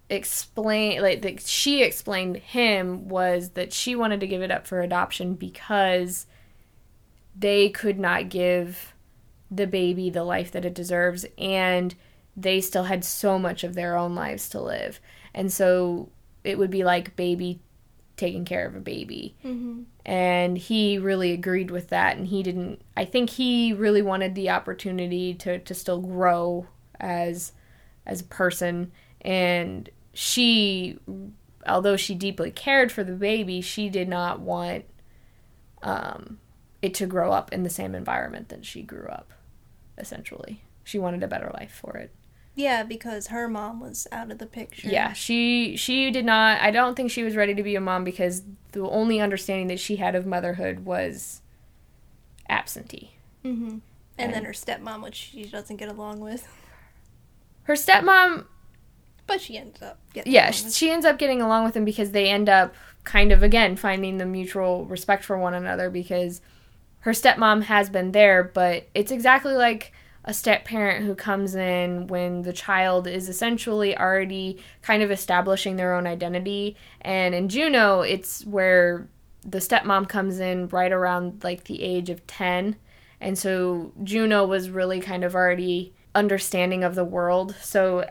explained like that she explained him was that she wanted to give it up for adoption because they could not give the baby the life that it deserves and they still had so much of their own lives to live. And so it would be like baby taking care of a baby. Mm-hmm. and he really agreed with that and he didn't i think he really wanted the opportunity to, to still grow as as a person. And she although she deeply cared for the baby she did not want um, it to grow up in the same environment that she grew up essentially she wanted a better life for it Yeah, because her mom was out of the picture. yeah she she did not i don't think she was ready to be a mom because the only understanding that she had of motherhood was absentee Mm-hmm. And then her stepmom, which she doesn't get along with. her stepmom But she ends up getting yeah along sh- with- she ends up getting along with him because they end up kind of again finding the mutual respect for one another because her stepmom has been there but it's exactly like a step parent who comes in when the child is essentially already kind of establishing their own identity. And in juno it's where the stepmom comes in right around like the age of 10 and so juno was really kind of already understanding of the world. So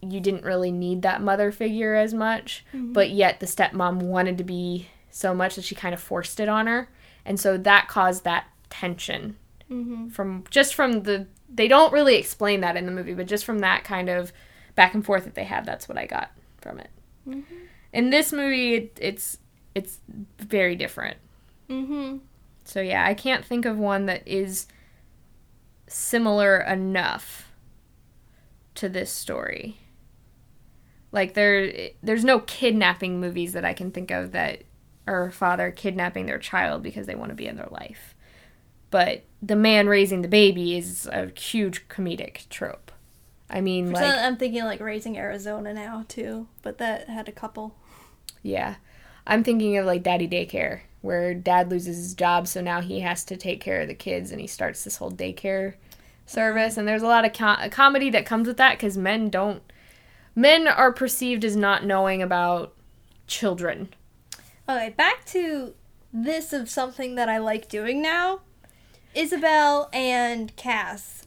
you didn't really need that mother figure as much, but yet the stepmom wanted to be so much that she kind of forced it on her. And so that caused that tension Mhm. from just from the they don't really explain that in the movie, but just from that kind of back and forth that they had, that's what I got from it. In this movie, it, it's it's very different. Mm-hmm. So yeah, I can't think of one that is similar enough to this story. Like there there's no kidnapping movies that I can think of that are a father kidnapping their child because they want to be in their life. But the man raising the baby is a huge comedic trope. I mean like I'm thinking like raising Arizona now too, but that had a couple. Yeah. I'm thinking of like daddy daycare, where dad loses his job, so now he has to take care of the kids and he starts this whole daycare service. And there's a lot of com- comedy that comes with that because men don't. Men are perceived as not knowing about children. Okay, back to this of something that I like doing now. Isabel and Cass,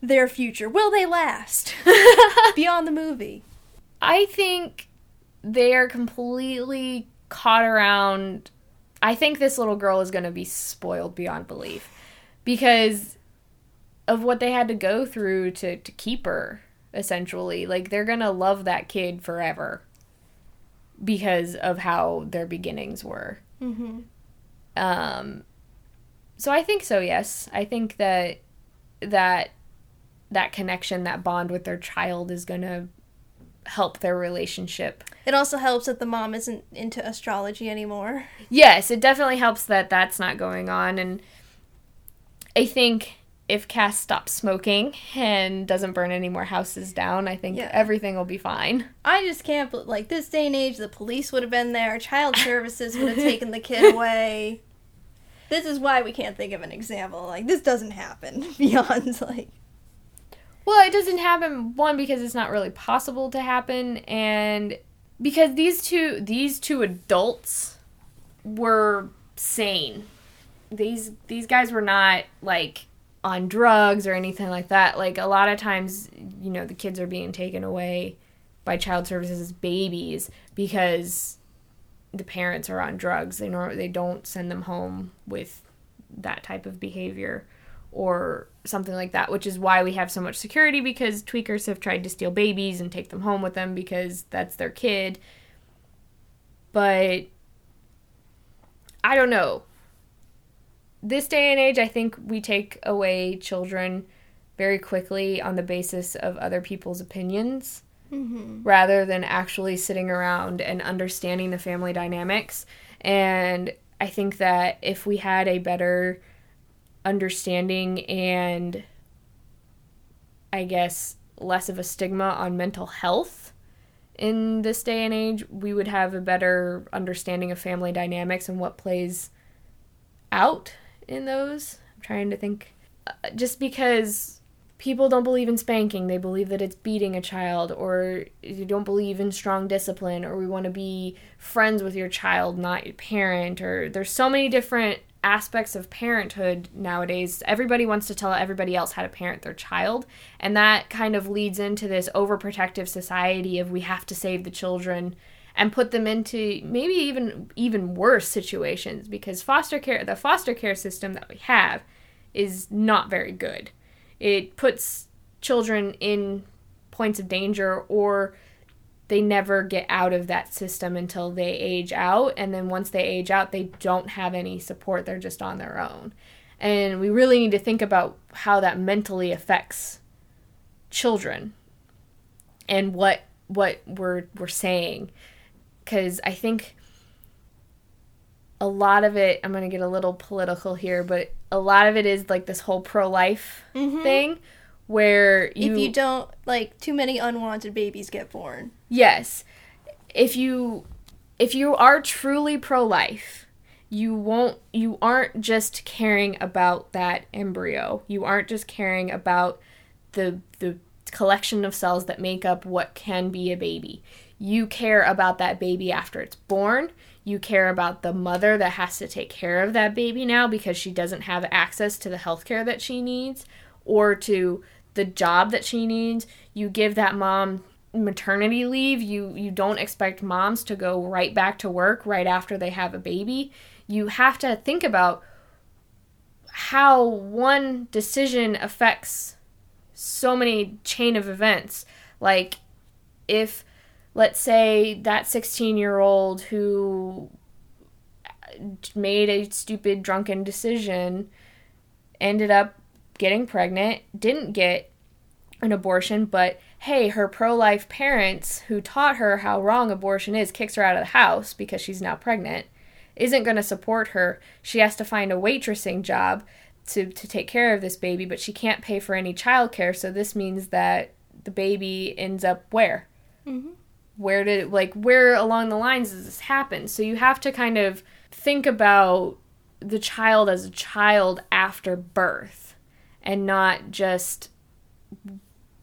their future. Will they last beyond the movie? I think they are completely caught around. I think this little girl is going to be spoiled beyond belief because of what they had to go through to, to keep her, essentially. Like, they're going to love that kid forever because of how their beginnings were. Mm-hmm. Um, so I think so. Yes, I think that that that connection, that bond with their child, is going to help their relationship. It also helps that the mom isn't into astrology anymore. Yes, it definitely helps that that's not going on, and I think if Cass stops smoking and doesn't burn any more houses down, I think Yeah. everything will be fine. I just can't, like, this day and age, the police would have been there, child services would have taken the kid away. This is why we can't think of an example. Like, this doesn't happen beyond, like, Well, it doesn't happen one because it's not really possible to happen and because these two these two adults were sane. These these guys were not like on drugs or anything like that. Like a lot of times, you know, the kids are being taken away by child services as babies because the parents are on drugs. They nor they don't send them home with that type of behavior or something like that, which is why we have so much security because tweakers have tried to steal babies and take them home with them because that's their kid. But I don't know. This day and age, I think we take away children very quickly on the basis of other people's opinions mm-hmm. rather than actually sitting around and understanding the family dynamics. And I think that if we had a better understanding and I guess less of a stigma on mental health in this day and age, we would have a better understanding of family dynamics and what plays out in those. I'm trying to think. Uh, just because people don't believe in spanking, they believe that it's beating a child, or you don't believe in strong discipline, or we want to be friends with your child, not your parent, or there's so many different aspects of parenthood nowadays. Everybody wants to tell everybody else how to parent their child, and that kind of leads into this overprotective society of we have to save the children and put them into maybe even even worse situations because foster care the foster care system that we have is not very good. It puts children in points of danger or they never get out of that system until they age out and then once they age out they don't have any support they're just on their own and we really need to think about how that mentally affects children and what what we're we're saying cuz i think a lot of it i'm going to get a little political here but a lot of it is like this whole pro-life Mhm. thing where you if you don't like too many unwanted babies get born. Yes. If you if you are truly pro-life, you won't you aren't just caring about that embryo. You aren't just caring about the the collection of cells that make up what can be a baby. You care about that baby after it's born. You care about the mother that has to take care of that baby now because she doesn't have access to the health care that she needs or to the job that she needs. You give that mom maternity leave. You you don't expect moms to go right back to work right after they have a baby. You have to think about how one decision affects so many chain of events. Like if let's say that 16 year old who made a stupid drunken decision ended up getting pregnant, didn't get an abortion, but hey, her pro life parents who taught her how wrong abortion is kicks her out of the house because she's now pregnant, isn't going to support her. She has to find a waitressing job to, to take care of this baby, but she can't pay for any childcare, so this means that the baby ends up where? Mm-hmm. Where did, like, where along the lines does this happen? So you have to kind of think about the child as a child after birth and not just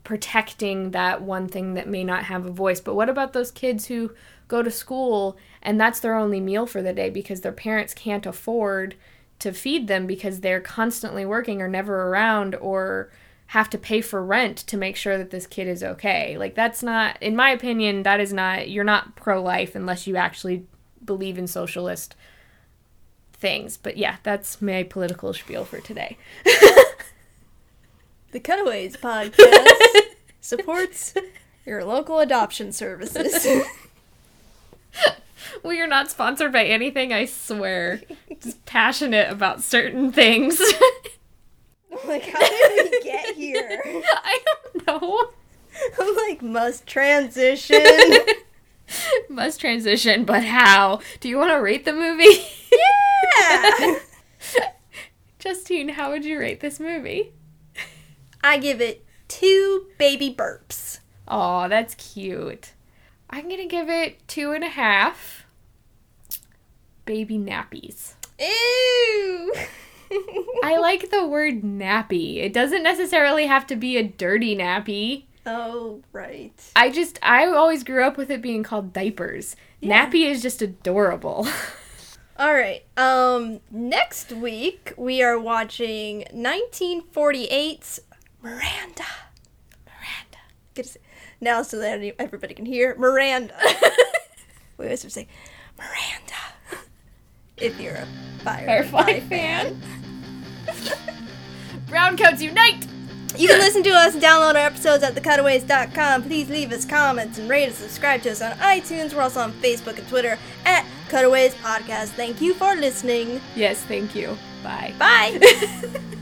protecting that one thing that may not have a voice. But what about those kids who go to school and that's their only meal for the day because their parents can't afford to feed them because they're constantly working or never around or have to pay for rent to make sure that this kid is okay. Like that's not in my opinion that is not you're not pro life unless you actually believe in socialist things. But yeah, that's my political spiel for today. The Cutaways podcast supports your local adoption services. we are not sponsored by anything, I swear. Just passionate about certain things. like, how did we get here? I don't know. I'm like, must transition. Must transition, but how? Do you want to rate the movie? yeah! Justine, how would you rate this movie? I give it two baby burps. Oh, that's cute. I'm gonna give it two and a half baby nappies. Ew! I like the word nappy. It doesn't necessarily have to be a dirty nappy. Oh, right. I just I always grew up with it being called diapers. Yeah. Nappy is just adorable. All right. Um next week we are watching 1948's Miranda. Miranda. Get to say, now so that everybody can hear Miranda. we always have to say Miranda. If you're a Firefly, Firefly fan. Brown coats unite! You can listen to us and download our episodes at thecutaways.com. Please leave us comments and rate and subscribe to us on iTunes. We're also on Facebook and Twitter at Cutaways Podcast. Thank you for listening. Yes, thank you. Bye. Bye.